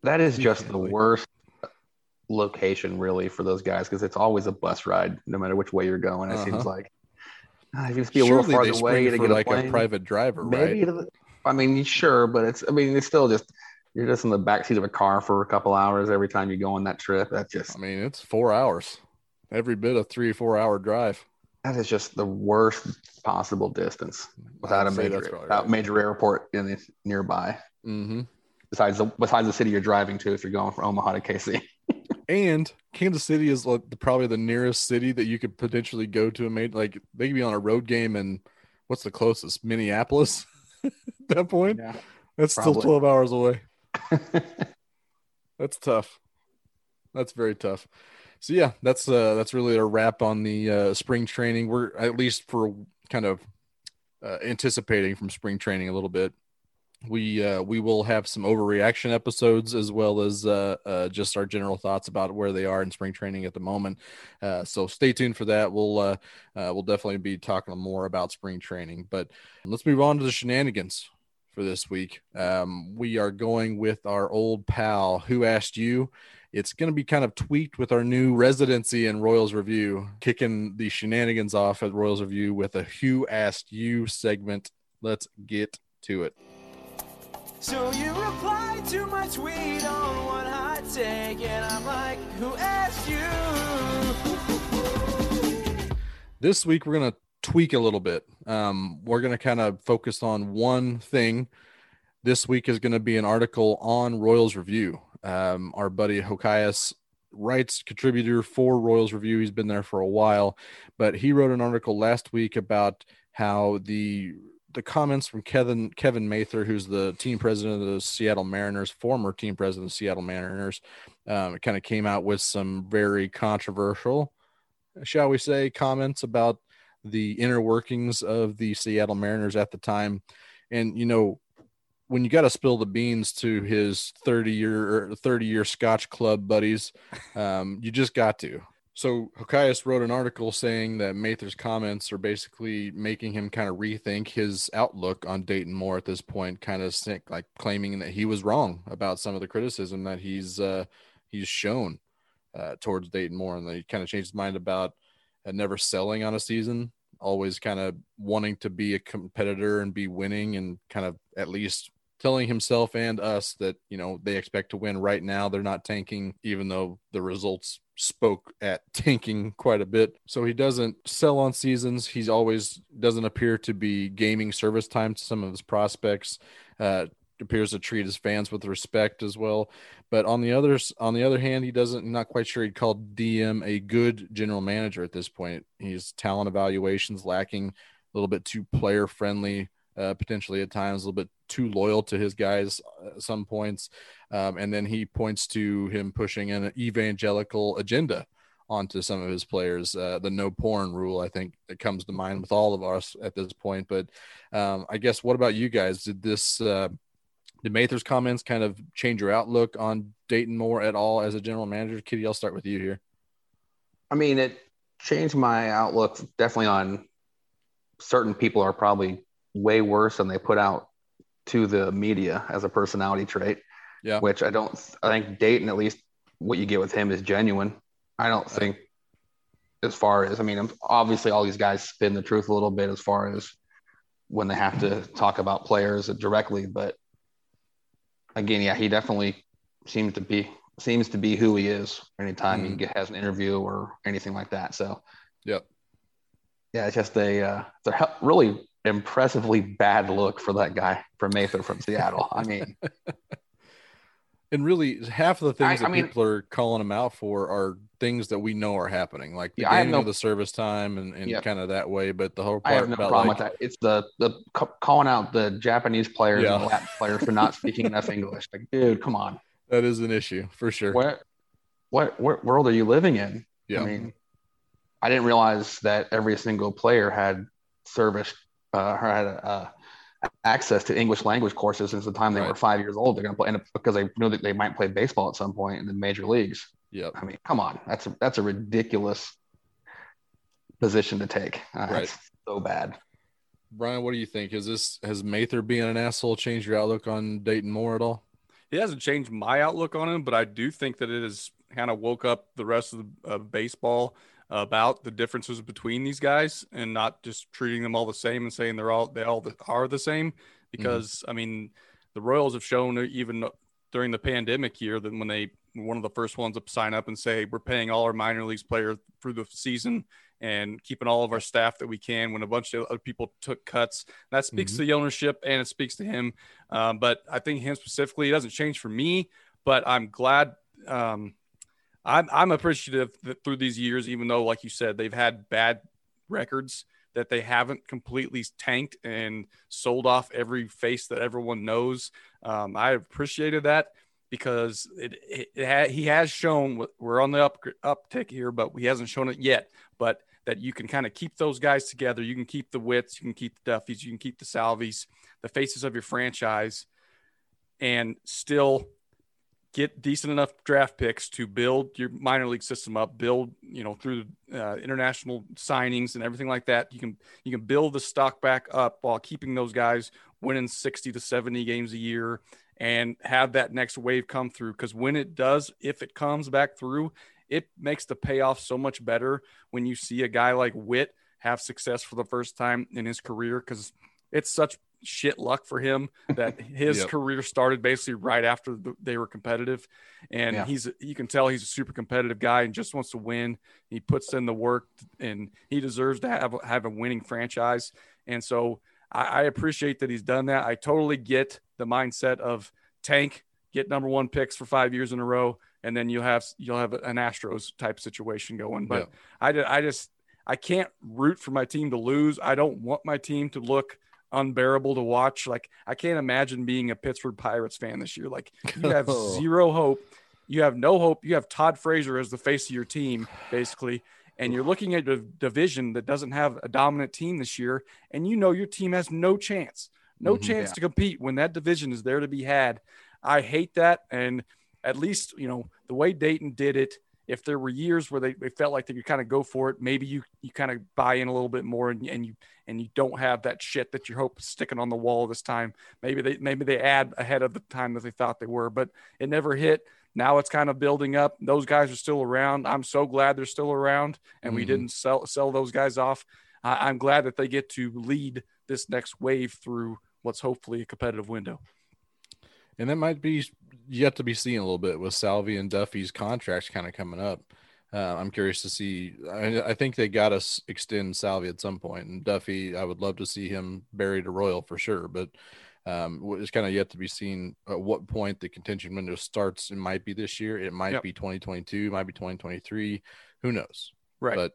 That is just the worst location, really, for those guys because it's always a bus ride, no matter which way you're going. It Uh-huh. seems like Ah, if you just be a little farther away to for get a plane, a private driver, maybe. right? the- I mean, sure, but it's. I mean, it's still just you're just in the backseat of a car for a couple hours every time you go on that trip. That's just I mean, it's four hours. Every bit of three four hour drive. that is just the worst possible distance without a major without right. major airport in the nearby. Mm-hmm. Besides the besides the city you're driving to, if you're going from Omaha to KC. And Kansas City is like the, probably the nearest city that you could potentially go to. And made like they could be on a road game and what's the closest? Minneapolis. At that point, Yeah. that's still twelve hours away. That's tough. That's very tough. So yeah, that's uh that's really a wrap on the uh spring training. We're at least for kind of uh, anticipating from spring training a little bit. We uh we will have some overreaction episodes as well as uh, uh just our general thoughts about where they are in spring training at the moment. Uh so stay tuned for that. We'll uh, uh we'll definitely be talking more about spring training. But let's move on to the shenanigans for this week. Um, we are going with our old pal, Who Asked You? It's going to be kind of tweaked with our new residency in Royals Review, kicking the shenanigans off at Royals Review with a Who Asked You segment. Let's get to it. So you replied to my tweet on one hot take, and I'm like, who asked you? This week, we're going to tweak a little bit. Um, we're going to kind of focus on one thing. This week is going to be an article on Royals Review. Um, our buddy Hokias writes contributor for Royals Review. He's been there for a while, but he wrote an article last week about how the the comments from Kevin Kevin Mather, who's the team president of the Seattle Mariners, former team president of the Seattle Mariners, um, kind of came out with some very controversial, shall we say, comments about the inner workings of the Seattle Mariners at the time. And you know, when you got to spill the beans to his 30 year 30 year Scotch club buddies, um, you just got to. So Hokias wrote an article saying that Mather's comments are basically making him kind of rethink his outlook on Dayton Moore at this point, kind of sick, like claiming that he was wrong about some of the criticism that he's uh, he's shown uh, towards Dayton Moore, and that he kind of changed his mind about uh, never selling on a season, always kind of wanting to be a competitor and be winning, and kind of at least telling himself and us that you know they expect to win right now. They're not tanking, even though the results spoke at tanking quite a bit. So he doesn't sell on seasons. He's always doesn't appear to be gaming service time to some of his prospects. Uh, appears to treat his fans with respect as well. But on the others, on the other hand, he doesn't. Not quite sure he'd call DM a good general manager at this point. He's talent evaluations lacking, a little bit too player friendly, uh, potentially at times, a little bit too loyal to his guys at some points. Um, and then he points to him pushing an evangelical agenda onto some of his players. Uh, the no porn rule, I think, that comes to mind with all of us at this point. But um, I guess, what about you guys? Did this uh, did Mather's comments kind of change your outlook on Dayton Moore at all as a general manager? Kitty, I'll start with you here. I mean, it changed my outlook definitely on certain people are probably way worse than they put out to the media as a personality trait. Yeah. Which I don't, I think Dayton, at least what you get with him is genuine. I don't think, as far as, I mean, obviously all these guys spin the truth a little bit as far as when they have to talk about players directly, but again, yeah, he definitely seems to be seems to be who he is anytime Mhm. he get, has an interview or anything like that. So Yep. yeah, it's just a uh, it's a he- really impressively bad look for that guy from Mather from Seattle. I mean, And really, half of the things I- that I mean- people are calling them out for are things that we know are happening, like the Yeah, no- of the service time and, and kind of that way. But the whole part I have no problem like, with that. It's the the calling out the Japanese players Yeah. and the Latin players for not speaking enough English. Like, dude, come on. that is an issue for sure. What what what world are you living in? Yeah. I mean, I didn't realize that every single player had service uh, or had uh, access to English language courses since the time they were five years old. They're going to play and because they know that they might play baseball at some point in the major leagues. Yep. I mean, come on, that's a, that's a ridiculous position to take. Uh, Right. So bad. Brian, what do you think? Is this has Mather being an asshole changed your outlook on Dayton Moore at all? It hasn't changed my outlook on him, but I do think that it has kind of woke up the rest of the, of baseball about the differences between these guys and not just treating them all the same and saying they're all they all are the same. Because I mean, the Royals have shown even during the pandemic year that when they one of the first ones to sign up and say we're paying all our minor leagues players through the season and keeping all of our staff that we can when a bunch of other people took cuts. That speaks to the ownership and it speaks to him. Um, but I think him specifically, it doesn't change for me, but I'm glad. Um, I'm, I'm appreciative that through these years, even though, like you said, they've had bad records, that they haven't completely tanked and sold off every face that everyone knows. Um, I appreciated that because it, it, it ha- he has shown we're on the up uptick here, but he hasn't shown it yet. But that you can kind of keep those guys together. You can keep the Whits, you can keep the Duffys, you can keep the Salvys, the faces of your franchise, and still get decent enough draft picks to build your minor league system up, build, you know, through uh, international signings and everything like that. You can you can build the stock back up while keeping those guys winning 60 to 70 games a year and have that next wave come through because when it does, if it comes back through, it makes the payoff so much better when you see a guy like Whit have success for the first time in his career because it's such shit luck for him that his Yep. career started basically right after the, they were competitive and Yeah. he's you can tell he's a super competitive guy and just wants to win he puts in the work and he deserves to have have a winning franchise and so I, I appreciate that he's done that I totally get the mindset of tank get number one picks for five years in a row and then you'll have you'll have an Astros type situation going but Yeah. I, I just I can't root for my team to lose. I don't want my team to look unbearable to watch. Like I can't imagine being a Pittsburgh Pirates fan this year. Like you have zero hope. You have no hope. You have Todd Frazier as the face of your team, basically. And you're looking at a division that doesn't have a dominant team this year, and you know your team has no chance, no Mhm. chance to compete when that division is there to be had. I hate that. And at least, you know, the way Dayton did it, if there were years where they, they felt like they could kind of go for it, maybe you you kind of buy in a little bit more and, and you and you don't have that shit that you hope sticking on the wall this time. Maybe they maybe they add ahead of the time that they thought they were, but it never hit. Now it's kind of building up. Those guys are still around. I'm so glad they're still around, and we Mhm. didn't sell sell those guys off. I, I'm glad that they get to lead this next wave through what's hopefully a competitive window. And that might be yet to be seen a little bit with Salvy and Duffy's contracts kind of coming up. Uh, I'm curious to see. I, I think they got to extend Salvy at some point, and Duffy, I would love to see him buried a Royal for sure. But Um, it's kind of yet to be seen at what point the contention window starts. It might be this year. It might Yep. be 2022. It might be 2023. Who knows? Right. But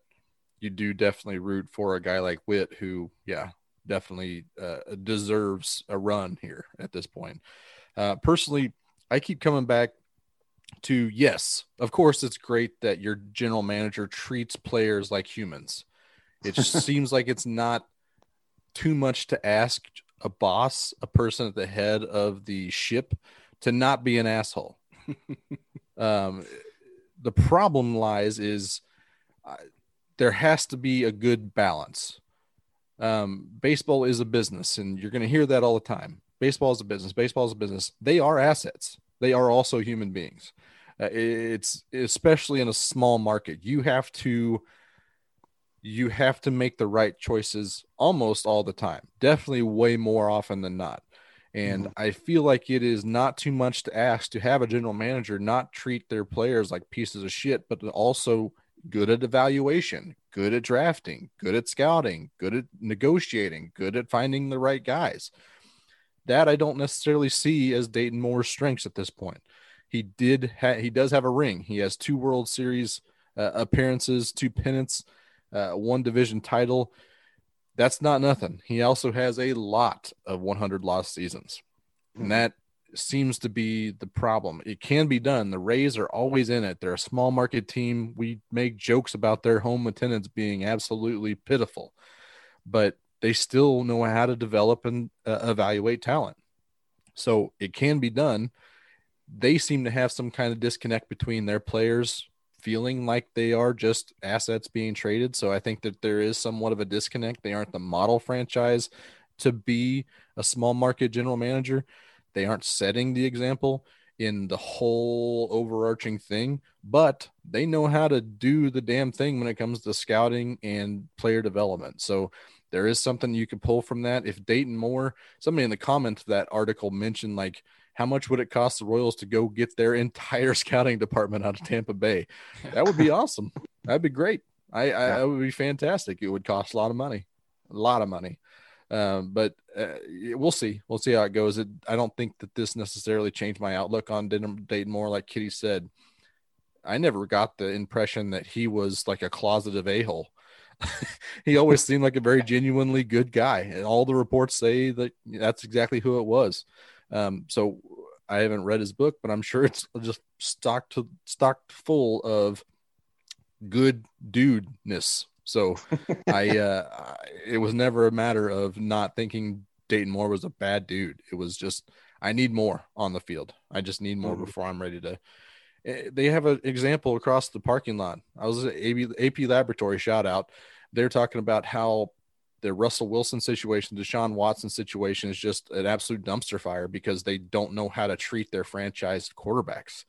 you do definitely root for a guy like Whit, who, yeah, definitely uh, deserves a run here at this point. Uh, personally, I keep coming back to yes, of course, it's great that your general manager treats players like humans. It seems like it's not too much to ask a boss, a person at the head of the ship, to not be an asshole. um, the problem lies is uh, there has to be a good balance. Um, baseball is a business, and you're going to hear that all the time. Baseball is a business. Baseball is a business. They are assets. They are also human beings. Uh, it's especially in a small market. You have to you have to make the right choices almost all the time. Definitely way more often than not. And I feel like it is not too much to ask to have a general manager not treat their players like pieces of shit, but also good at evaluation, good at drafting, good at scouting, good at negotiating, good at finding the right guys. That I don't necessarily see as Dayton Moore's strengths at this point. He did ha- he does have a ring. He has two World Series uh, appearances, two pennants, uh, one division title. That's not nothing. He also has a lot of 100 lost seasons. And that seems to be the problem. It can be done. The Rays are always in it. They're a small market team. We make jokes about their home attendance being absolutely pitiful, but they still know how to develop and uh, evaluate talent. So it can be done. They seem to have some kind of disconnect between their players feeling like they are just assets being traded. So I think that there is somewhat of a disconnect. They aren't the model franchise to be a small market general manager. They aren't setting the example in the whole overarching thing, but they know how to do the damn thing when it comes to scouting and player development. So there is something you could pull from that. If Dayton Moore, somebody in the comments of that article mentioned like how much would it cost the Royals to go get their entire scouting department out of Tampa Bay? That would be awesome. That'd be great. I, I that would be fantastic. It would cost a lot of money, a lot of money. Um, but uh, we'll see. We'll see how it goes. It, I don't think that this necessarily changed my outlook on Dayton, Dayton Moore. Like Kitty said, I never got the impression that he was like a closeted a hole. he always seemed like a very genuinely good guy, and all the reports say that that's exactly who it was. Um, so I haven't read his book, but I'm sure it's just stocked to stocked full of good dudeness. So I, uh, it was never a matter of not thinking Dayton Moore was a bad dude. It was just, I need more on the field. I just need more mm-hmm. before I'm ready to. Eh, They have an example across the parking lot. I was at AP, Laboratory shout out. They're talking about how the Russell Wilson situation, Deshaun Watson situation is just an absolute dumpster fire because they don't know how to treat their franchise quarterbacks.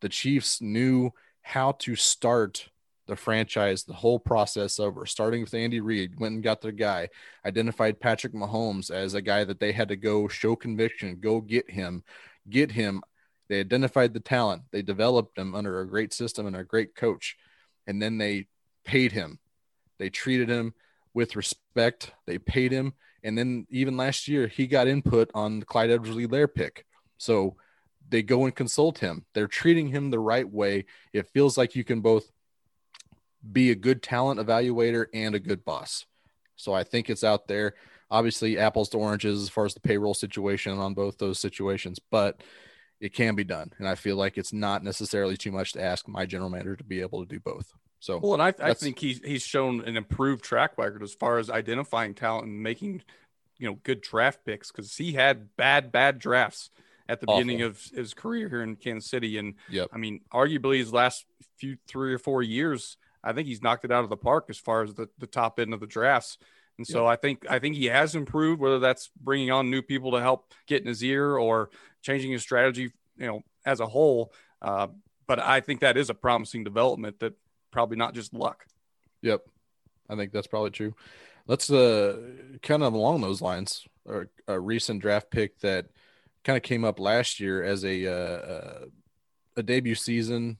The Chiefs knew how to start the franchise, the whole process over, starting with Andy Reid, went and got their guy, identified Patrick Mahomes as a guy that they had to go show conviction, go get him, get him. They identified the talent, they developed him under a great system and a great coach, and then they paid him. They treated him with respect. They paid him. And then even last year, he got input on the Clyde Edwards-Helaire pick. So they go and consult him. They're treating him the right way. It feels like you can both be a good talent evaluator and a good boss. So I think it's out there. Obviously, apples to oranges as far as the payroll situation on both those situations, but it can be done. And I feel like it's not necessarily too much to ask my general manager to be able to do both. So well, and I, I think he's he's shown an improved track record as far as identifying talent and making you know good draft picks because he had bad bad drafts at the Awful. beginning of his career here in Kansas City, and Yep. I mean arguably his last few three or four years, I think he's knocked it out of the park as far as the, the top end of the drafts. And so I think I think he has improved, whether that's bringing on new people to help get in his ear or changing his strategy, you know, as a whole. Uh, but I think that is a promising development that probably not just luck. Yep. I think that's probably true. Let's uh kind of along those lines, a, a recent draft pick that kind of came up last year as a uh, uh, a debut season.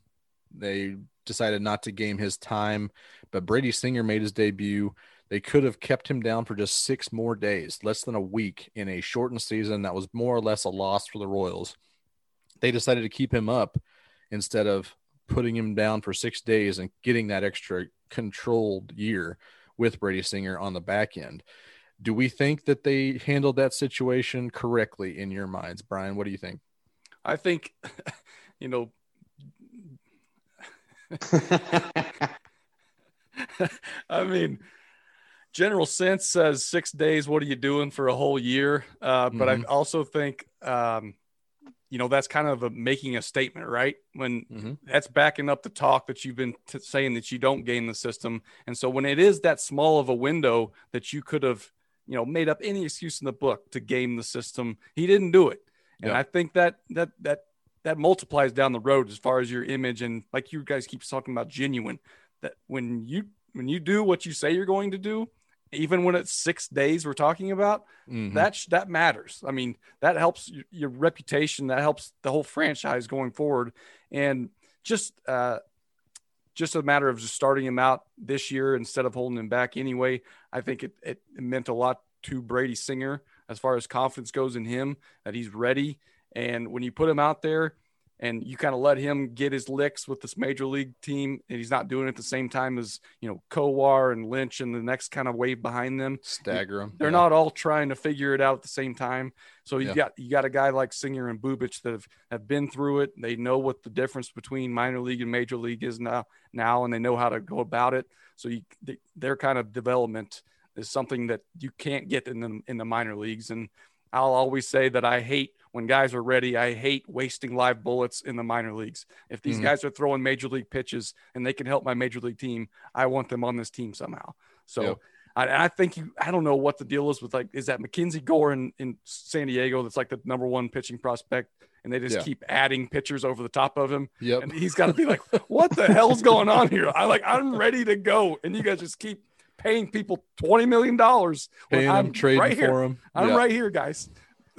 They decided not to game his time, but Brady Singer made his debut. They could have kept him down for just six more days, less than a week in a shortened season that was more or less a loss for the Royals. They decided to keep him up instead of putting him down for six days and getting that extra controlled year with Brady Singer on the back end. Do we think that they handled that situation correctly in your minds, Brian? What do you think? I think, you know, I mean, general sense says six days. What are you doing for a whole year? Uh, but Mhm. I also think, um, you know, that's kind of a, making a statement, right? When Mhm. that's backing up the talk that you've been t- saying that you don't game the system. And so when it is that small of a window that you could have, you know, made up any excuse in the book to game the system, he didn't do it. And Yeah. I think that that that that multiplies down the road as far as your image and like you guys keep talking about genuine that when you when you do what you say you're going to do even when it's six days we're talking about Mhm. that sh- that matters. I mean that helps your, your reputation that helps the whole franchise going forward. And just uh just a matter of just starting him out this year instead of holding him back anyway i think it, it meant a lot to brady singer as far as confidence goes in him that he's ready. And when you put him out there and you kind of let him get his licks with this major league team, and he's not doing it at the same time as you know Kowar and Lynch and the next kind of wave behind them. Stagger them They're Yeah. not all trying to figure it out at the same time. So you Yeah. got you got a guy like Singer and Bubic that have, have been through it. They know what the difference between minor league and major league is now now, and they know how to go about it. So you they, their kind of development is something that you can't get in the in the minor leagues. And I'll always say that I hate when guys are ready. I hate wasting live bullets in the minor leagues. If these Mhm. guys are throwing major league pitches and they can help my major league team, I want them on this team somehow. So Yep. I, I think you, I don't know what the deal is with like, is that MacKenzie Gore in, in San Diego that's like the number one pitching prospect and they just Yeah. keep adding pitchers over the top of him. Yep. And he's got to be like, what the hell's going on here? I like, I'm ready to go. And you guys just keep paying people $20 million. when Paying I'm him, trading right here. for him. I'm Yeah. right here, guys.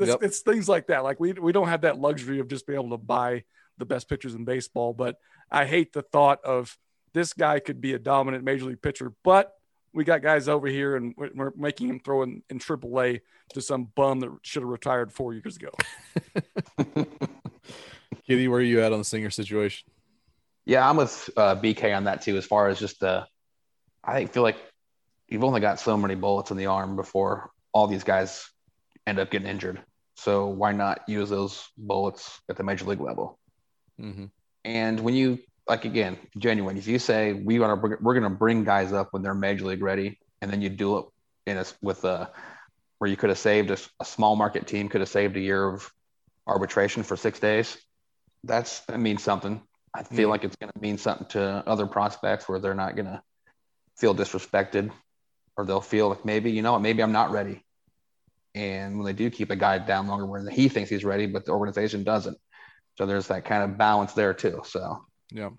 It's, Yep. it's things like that. Like we we don't have that luxury of just being able to buy the best pitchers in baseball. But I hate the thought of this guy could be a dominant major league pitcher, but we got guys over here and we're, we're making him throw in, in AAA to some bum that should have retired four years ago. Kitty, where are you at on the singer situation? Yeah, I'm with uh, BK on that too. As far as just the, I feel like you've only got so many bullets in the arm before all these guys end up getting injured. So why not use those bullets at the major league level? Mm-hmm. And when you like again, genuine, if you say we want to, we're going to bring guys up when they're major league ready, and then you do it in a with a where you could have saved a, a small market team could have saved a year of arbitration for six days. That's that means something. I feel like it's going to mean something to other prospects where they're not going to feel disrespected, or they'll feel like maybe you know what, maybe I'm not ready. And when they do keep a guy down longer, where he thinks he's ready, but the organization doesn't, so there's that kind of balance there too. So Yeah.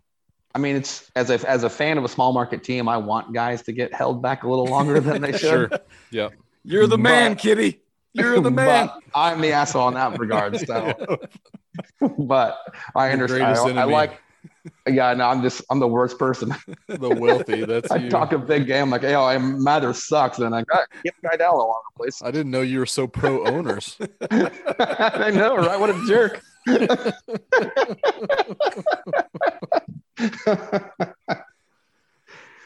I mean, it's as a as a fan of a small market team, I want guys to get held back a little longer than they should. Sure. Yeah. You're the man, But- Kitty. You're the man. I'm the asshole in that regard. So, but I understand. I, I like. Yeah, no, I'm just I'm the worst person. The wealthy. That's I you. talk a big game like, hey, oh, Mather sucks, and I got get the guy down a little longer, please. I didn't know you were so pro owners. I know, right? What a jerk.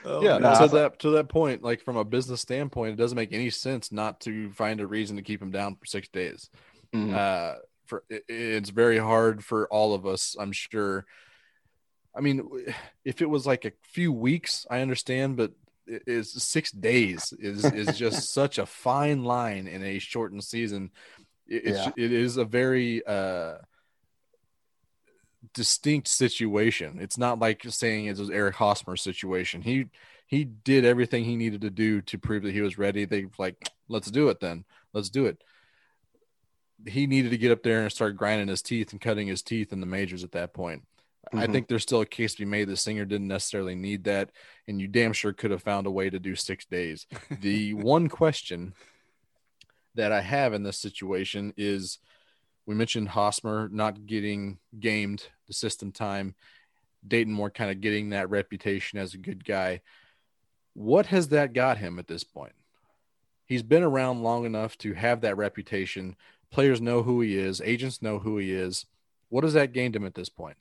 Oh, yeah. man. To that to that point, like from a business standpoint, it doesn't make any sense not to find a reason to keep him down for six days. Mhm. Uh, for it, it's very hard for all of us, I'm sure. I mean, if it was like a few weeks, I understand, but is six days is is just such a fine line in a shortened season. It, it's, Yeah. it is a very uh, distinct situation. It's not like saying it was Eric Hosmer's situation. He he did everything he needed to do to prove that he was ready. They like, let's do it then. Let's do it. He needed to get up there and start grinding his teeth and cutting his teeth in the majors at that point. I Mhm. think there's still a case to be made. The singer didn't necessarily need that, and you damn sure could have found a way to do six days. The one question that I have in this situation is we mentioned Hosmer not getting gamed the system time, Dayton Moore kind of getting that reputation as a good guy. What has that got him at this point? He's been around long enough to have that reputation. Players know who he is, agents know who he is. What has that gained him at this point?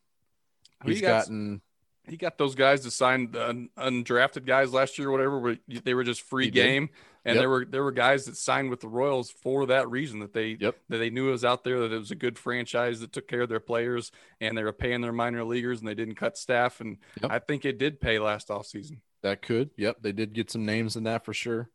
He He's got- gotten He got those guys to sign the un- undrafted guys last year, or whatever. Where they were just free He did. game, and Yep. there were there were guys that signed with the Royals for that reason that they Yep. that they knew it was out there that it was a good franchise that took care of their players and they were paying their minor leaguers and they didn't cut staff. And Yep. I think it did pay last offseason. That could. Yep. They did get some names in that for sure.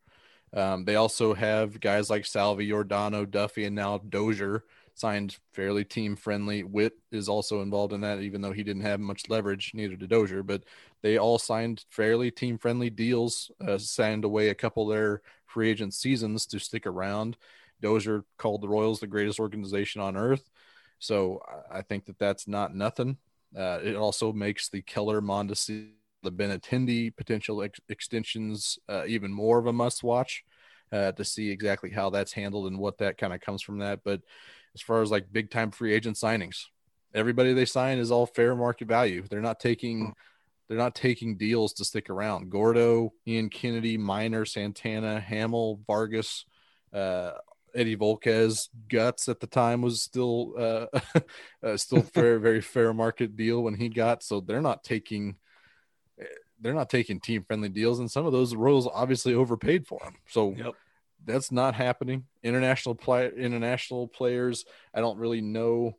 Um, they also have guys like Salvy, Yordano, Duffy, and now Dozier signed fairly team friendly. Whit is also involved in that, even though he didn't have much leverage, neither did Dozier, but they all signed fairly team friendly deals, uh, signed away a couple of their free agent seasons to stick around. Dozier called the Royals the greatest organization on earth. So I- think that that's not nothing. Uh, it also makes the Keller Mondesi, the Benintendi potential ex- extensions uh, even more of a must watch uh, to see exactly how that's handled and what that kind of comes from that. But as far as like big time free agent signings, everybody they sign is all fair market value. They're not taking they're not taking deals to stick around. Gordo, Ian Kennedy, Minor, Santana, Hammel, Vargas, uh, Eddie Volquez, Guts at the time was still uh, uh, still fair, very fair market deal when he got. So they're not taking they're not taking team friendly deals, and some of those Royals obviously overpaid for them. So Yep. That's not happening. International play international players, I don't really know.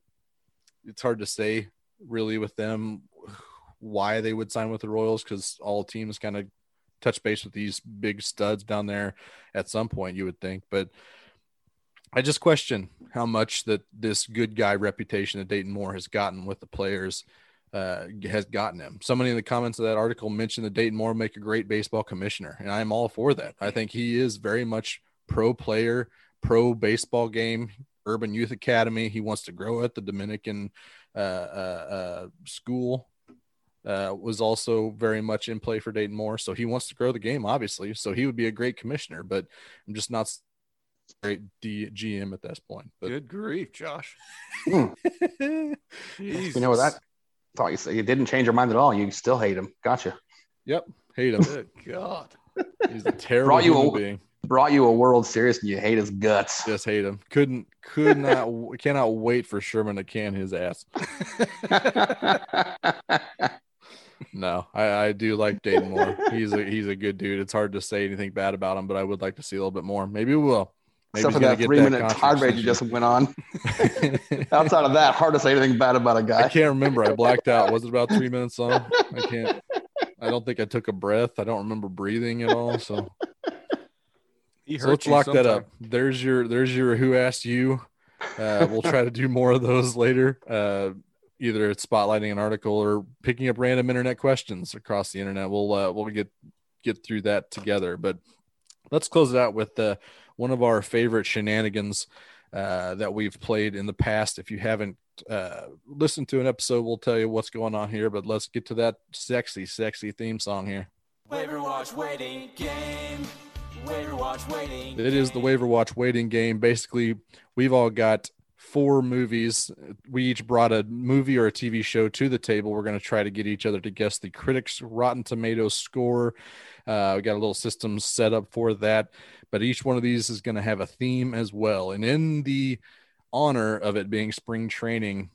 It's hard to say really with them why they would sign with the Royals because all teams kind of touch base with these big studs down there at some point, you would think. But I just question how much that this good guy reputation that Dayton Moore has gotten with the players uh, has gotten him. Somebody in the comments of that article mentioned that Dayton Moore make a great baseball commissioner, and I'm all for that. I think he is very much pro player, pro baseball game, Urban Youth Academy. He wants to grow at the Dominican uh, uh, uh, school. Uh, was also very much in play for Dayton Moore, so he wants to grow the game, obviously. So he would be a great commissioner, but I'm just not great D- GM at this point. But Good grief, Josh. You know what that thought you said you didn't change your mind at all. You still hate him. Gotcha. Yep, hate him. Good God. He's a terrible Brought you human a- being. Brought you a World Series and you hate his guts. Just hate him. Couldn't, could not, cannot wait for Sherman to can his ass. No, I, I do like Dayton Moore. He's a he's a good dude. It's hard to say anything bad about him, but I would like to see a little bit more. Maybe we will. Maybe Except for that three minute contract tirade you just went on. Outside of that, hard to say anything bad about a guy. I can't remember. I blacked out. Was it about three minutes long? I can't. I don't think I took a breath. I don't remember breathing at all. So, so let's you lock that up. There's your there's your who asked you. Uh, we'll try to do more of those later. Uh, either it's spotlighting an article or picking up random internet questions across the internet. We'll uh, we'll get get through that together. But let's close it out with uh, one of our favorite shenanigans uh, that we've played in the past. If you haven't uh, listened to an episode, we'll tell you what's going on here. But let's get to that sexy, sexy theme song here. Waiver watch waiting game. It is the waiver watch waiting game. Basically, we've all got four movies. We each brought a movie or a TV show to the table. We're going to try to get each other to guess the critics' Rotten Tomatoes score. Uh, we got a little system set up for that, but each one of these is going to have a theme as well. And in the honor of it being spring training,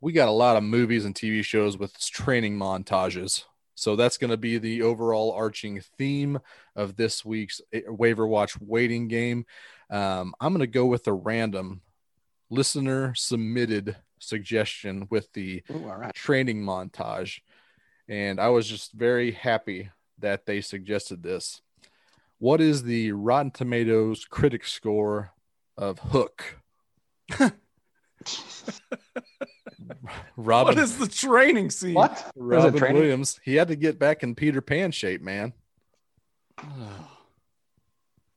we got a lot of movies and TV shows with training montages. So that's going to be the overall arching theme of this week's eh, waiver watch waiting game. Um, I'm going to go with a random listener submitted suggestion with the Ooh, right. training montage. And I was just very happy that they suggested this. What is the Rotten Tomatoes critic score of Hook? Robin, What is the training scene? What? Is it Robin training? Williams. He had to get back in Peter Pan shape, man.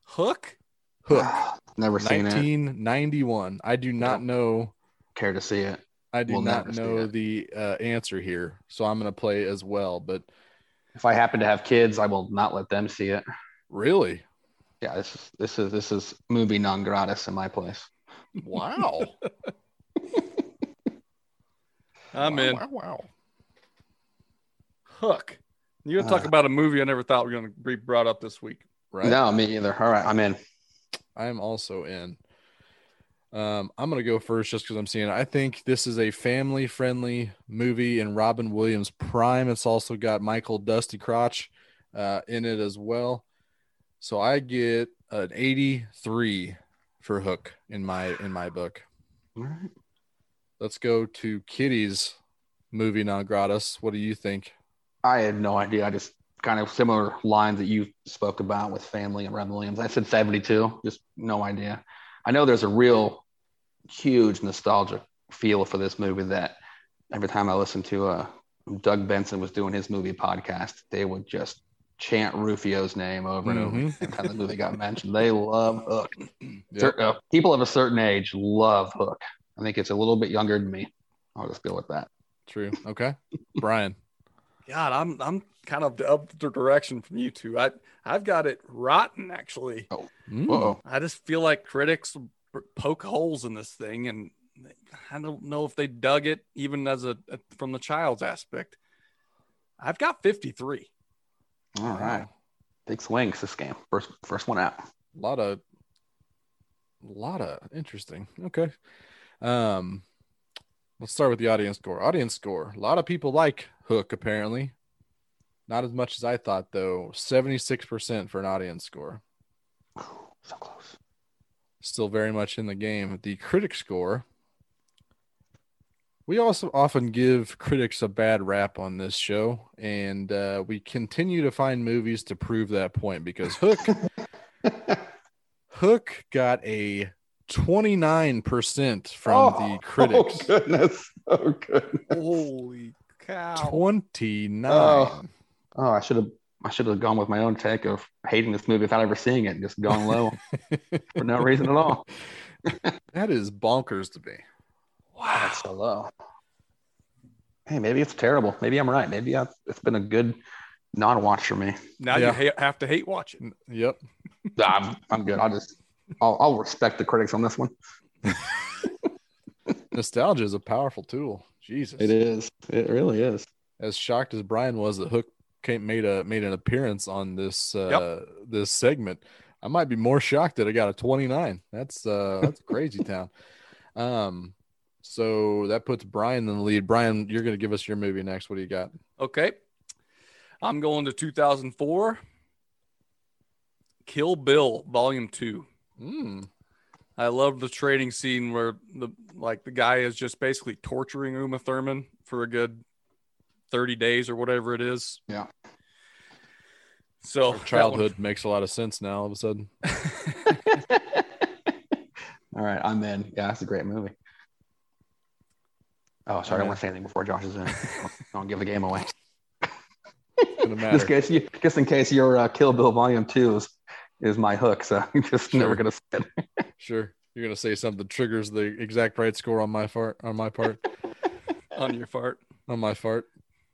Hook? Hook. Never seen it. 1991. I do not know. Care to see it? I do We'll not know the uh, answer here, so I'm going to play as well. But If I happen to have kids, I will not let them see it. really, Yeah, this is this is this is movie non gratis in my place. wow, I'm wow, in. Wow, wow. Hook. You're gonna talk Uh, about a movie I never thought we were gonna be brought up this week. Right. No, me either. All right, I'm in. I am also in. Um, I'm gonna go first just because I'm seeing it. I think this is a family-friendly movie in Robin Williams' prime. It's also got Michael Dusty Crotch uh, in it as well. So I get an 83 for Hook in my in my book. All right. Let's go to Kitty's movie non gratis. What do you think? I had no idea. I just kind of similar lines that you spoke about with family and Robin Williams. I said 72, just no idea. I know there's a real huge nostalgic feel for this movie that every time I listen to uh, Doug Benson was doing his movie podcast, they would just chant Rufio's name over and over Mhm. every time the movie got mentioned. They love Hook. Yep. Uh, people of a certain age love Hook. I think it's a little bit younger than me. I'll just go with that. True. Okay. Brian. God, I'm I'm kind of the other direction from you two. I I've got it rotten actually. Mm. Whoa. I just feel like critics poke holes in this thing, and I don't know if they dug it even as a from the child's aspect. I've got 53. All right. Big swings this game. First first one out. A lot of, lot of interesting. Okay. Um, let's start with the audience score. Audience score. A lot of people like Hook, apparently. Not as much as I thought, though. 76% for an audience score. So close. Still very much in the game. The critic score. We also often give critics a bad rap on this show, and uh, we continue to find movies to prove that point because Hook Hook got a 29% from oh, the oh, critics. Oh goodness. Oh goodness. Holy cow! 29. Oh. Oh, I should have I should have gone with my own take of hating this movie without ever seeing it and just gone low for no reason at all. that is bonkers to me. Wow, that's so low. Hey, maybe it's terrible. Maybe I'm right. Maybe I, it's been a good non-watch for me. Now Yeah. you ha- have to hate watching. it. Yep. I'm, I'm good. I'll just I'll, I'll respect the critics on this one. Nostalgia is a powerful tool. Jesus. it is. It really is. As shocked as Brian was that Hook came made a made an appearance on this uh this segment, I might be more shocked that I got a 29. That's uh that's crazy town. Um so that puts Brian in the lead. Brian, you're gonna give us your movie next. What do you got? Okay, I'm going to 2004. Kill Bill Volume Two. Mm. I love the trading scene where the like the guy is just basically torturing Uma Thurman for a good 30 days or whatever it is. Yeah. So Our childhood makes a lot of sense now all of a sudden. All right, I'm in. Yeah, that's a great movie. Oh, sorry, I All don't want to say anything before Josh is in. Don't give the game away. Just, in case you, just in case your uh, Kill Bill Volume Two is, is my hook, so I'm just Sure. never gonna say it. Sure. You're gonna say something triggers the exact right score on my fart on my part. on your fart. on my fart.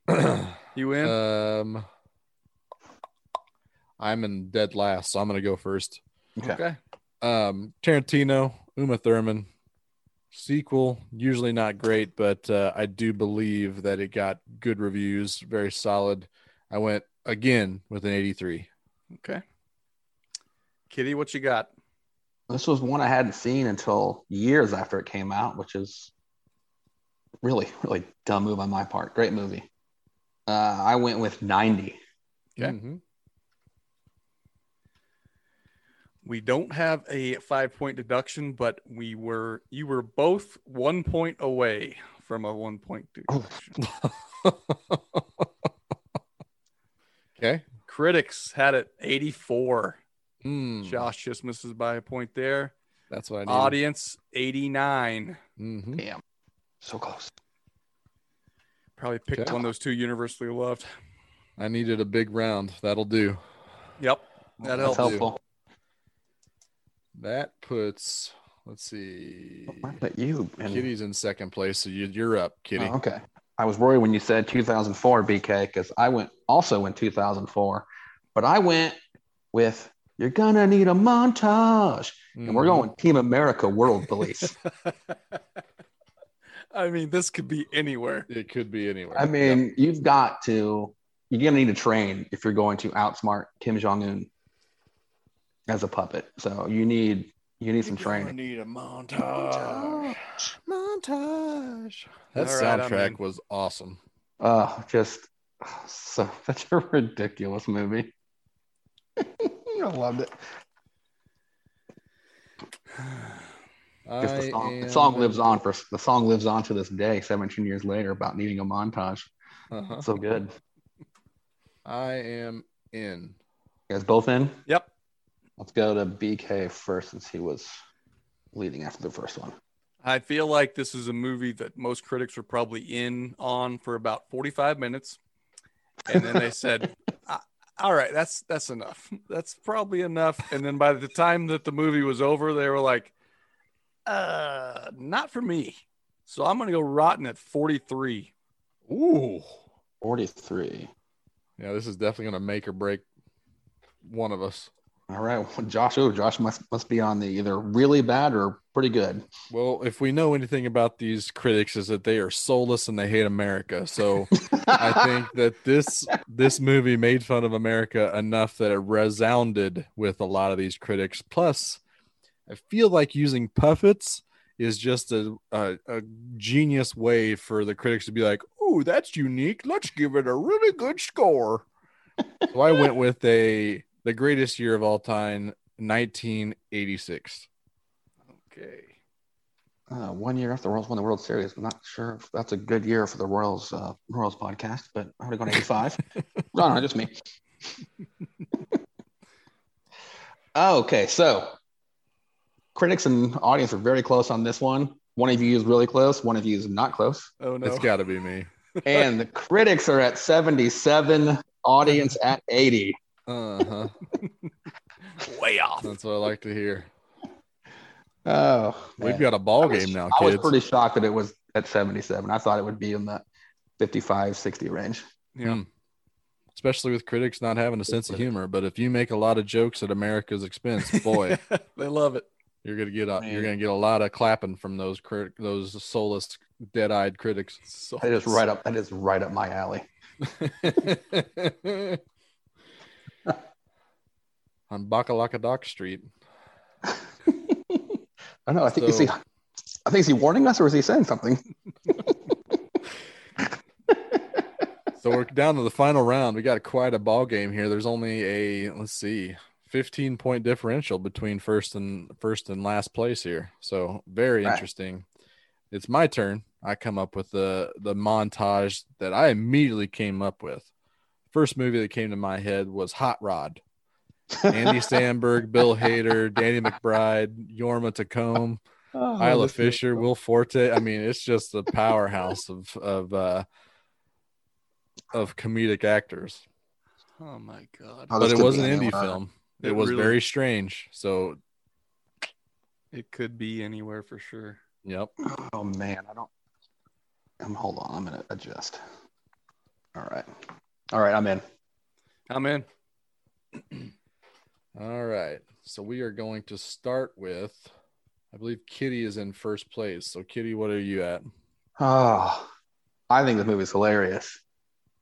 You win. um I'm in dead last, so I'm gonna go first. okay. Um Tarantino, Uma Thurman, sequel, usually not great, but uh, I do believe that it got good reviews, very solid. I went again with an 83. Okay. Kitty, what you got? This was one I hadn't seen until years after it came out, which is really, really dumb move on my part. Great movie. Uh, I went with 90. Okay. Mhm. We don't have a five point deduction, but we were you were both one point away from a one point deduction. okay. Critics had it 84. Mm, Josh just misses by a point there. that's what I need. Audience 89. Mhm. Damn. So close. Probably picked Okay. one of those two universally loved. I needed a big round. That'll do. Yep. That That's helps. helpful. That puts, let's see, Why put you? in- Kitty's in second place, so you, you're up, Kitty. Oh, okay. I was worried when you said 2004 BK because I went also in 2004, but I went with "You're gonna need a montage," and we're Mhm. going Team America World Police. I mean, this could be anywhere. It could be anywhere. I mean, you've got to you're gonna need to train if you're going to outsmart Kim Jong Un as a puppet. So you need you need some training. need a montage. Montage. That All right, I'm soundtrack in. was awesome. Uh, just so such a ridiculous movie. I loved it. Just the I song, the song lives on for the song lives on to this day, 17 years later, about needing a montage. Uh-huh. So good. I am in. You guys both in? Yep. Let's go to BK first since he was leading after the first one. I feel like this is a movie that most critics were probably in on for about 45 minutes. And then they said, "Ah, all right, that's that's enough. That's probably enough. And then by the time that the movie was over, they were like, uh, not for me. So I'm gonna go rotten at 43. Ooh. 43. Yeah, this is definitely going to make or break one of us. All right. Well, Josh, oh, Josh must must be on the either really bad or pretty good. Well, if we know anything about these critics, is that they are soulless and they hate America. So I think that this this movie made fun of America enough that it resounded with a lot of these critics. Plus, I feel like using puppets is just a, a, a genius way for the critics to be like, "Oh, that's unique. Let's give it a really good score." so I went with a the greatest year of all time, 1986. Okay. Uh, one year after the Royals won the World Series. I'm not sure if that's a good year for the Royals uh, Royals podcast, but I would have gone 85. no, no, just me. okay, so critics and audience are very close on this one. One of you is really close. One of you is not close. Oh no. It's got to be me. And the critics are at 77, audience at 80. Uh huh. way off. That's what I like to hear. Oh, We've man. got a ball was- game now, I was pretty shocked that it was at 77. I thought it would be in the 55, 60 range. Yeah. Hmm. Especially with critics not having a sense of humor. But if you make a lot of jokes at America's expense, boy, they love it. you're gonna get a, Man. you're gonna get a lot of clapping from those crit- those soulless, dead-eyed critics. So That is right up. That is right up my alley. On Bakalaka Dock Street. I don't know. I think is he. So- I think is he warning us or is he saying something? So we're down to the final round. We got quite a ball game here. There's only a let's see, 15 point differential between first and first and last place here. So very Right. interesting. It's my turn. I come up with the the montage that I immediately came up with. First movie that came to my head was Hot Rod. Andy Samberg, Bill Hader, Danny McBride, Jorma Taccone, Oh, Isla Fisher, Will Forte. I mean, it's just a powerhouse of of uh, of comedic actors. Oh my god. Oh, but it was be an indie anywhere. film. It, It was really- very strange. So, It could be anywhere for sure. yep. Oh man, I don't. Um, hold on, I'm gonna adjust. All right, all right, I'm in. I'm in. All right. So we are going to start with. I believe Kitty is in first place. So Kitty, what are you at? Oh, I think this movie's hilarious.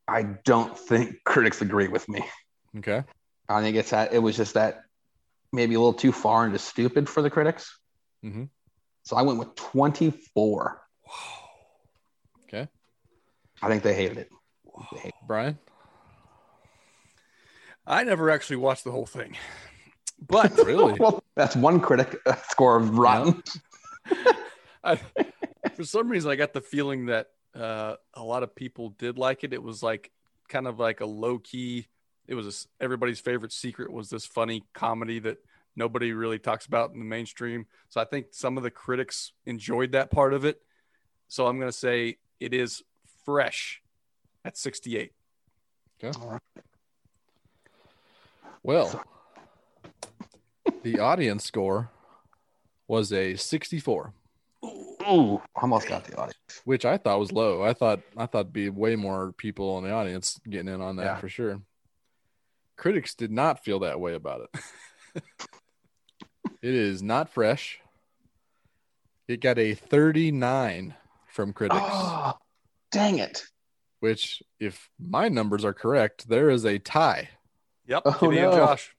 I don't think critics agree with me. Okay. I think it's that it was just that maybe a little too far into stupid for the critics. Mm-hmm. So I went with 24. Okay. I think they hated it. Brian. I never actually watched the whole thing. But Really? well, that's one critic uh, score of rotten. I, for some reason, I got the feeling that uh, a lot of people did like it. It was like kind of like a low key. It was a s everybody's favorite secret was this funny comedy that nobody really talks about in the mainstream. So I think some of the critics enjoyed that part of it. So I'm going to say it is fresh at 68. Well, the audience score was a 64, Ooh, almost got the audience. which I thought was low. I thought I thought be way more people in the audience getting in on that Yeah. for sure. Critics did not feel that way about it. it is not fresh. It got a 39 from critics. Oh, dang it. which, if my numbers are correct, there is a tie. Yep. Oh, Kitty no. Josh.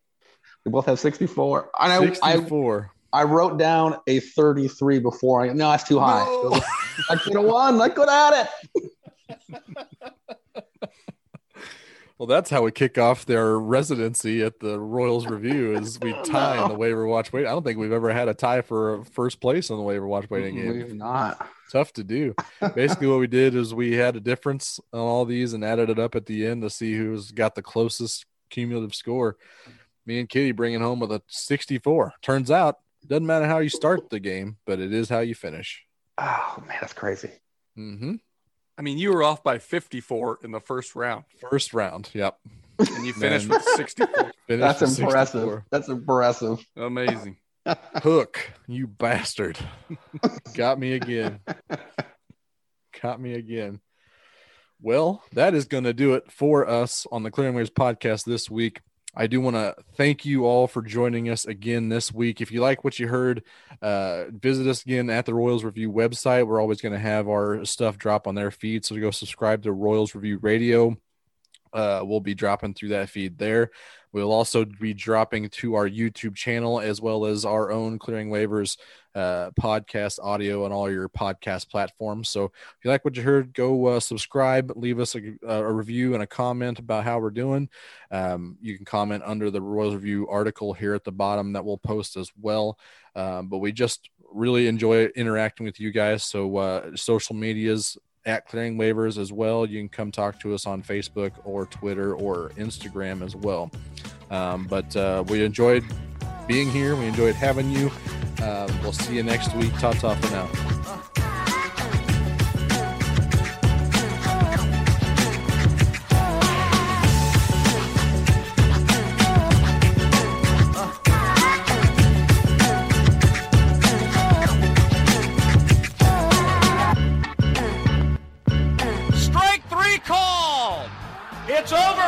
We both have 64. And I, I, 64. I wrote down a 33 before I. No, that's too high. I could have won. I could have had it. Well, that's how we kick off their residency at the Royals Review. Is we tie in the waiver watch wait. I don't think we've ever had a tie for first place on the waiver watch waiting game. We've not. Tough to do. Basically, what we did is we had a difference on all these and added it up at the end to see who's got the closest cumulative score. Me and Kitty bringing home with a 64. Turns out, doesn't matter how you start the game, but it is how you finish. Oh, man, that's crazy. Mm-hmm. I mean, you were off by 54 in the first round, First round. Yep. and you finished with 64. Finished That's with impressive. 64. That's impressive. Amazing. Hook, you bastard. Got me again. Got me again. Well, that is going to do it for us on the Clearing Waivers podcast this week. I do want to thank you all for joining us again this week. If you like what you heard, uh, visit us again at the Royals Review website. We're always going to have our stuff drop on their feed. So go subscribe to Royals Review Radio. Uh, we'll be dropping through that feed there. We'll also be dropping to our YouTube channel as well as our own Clearing Waivers uh, podcast audio on all your podcast platforms. So if you like what you heard, go uh, subscribe, leave us a, a review and a comment about how we're doing. Um, you can comment under the Royals Review article here at the bottom that we'll post as well. Um, but we just really enjoy interacting with you guys. So uh, social medias at Clearing Waivers as well. You can come talk to us on Facebook or Twitter or Instagram as well. Um, but uh, we enjoyed being here. We enjoyed having you. Um, we'll see you next week. Ta ta for now. It's over.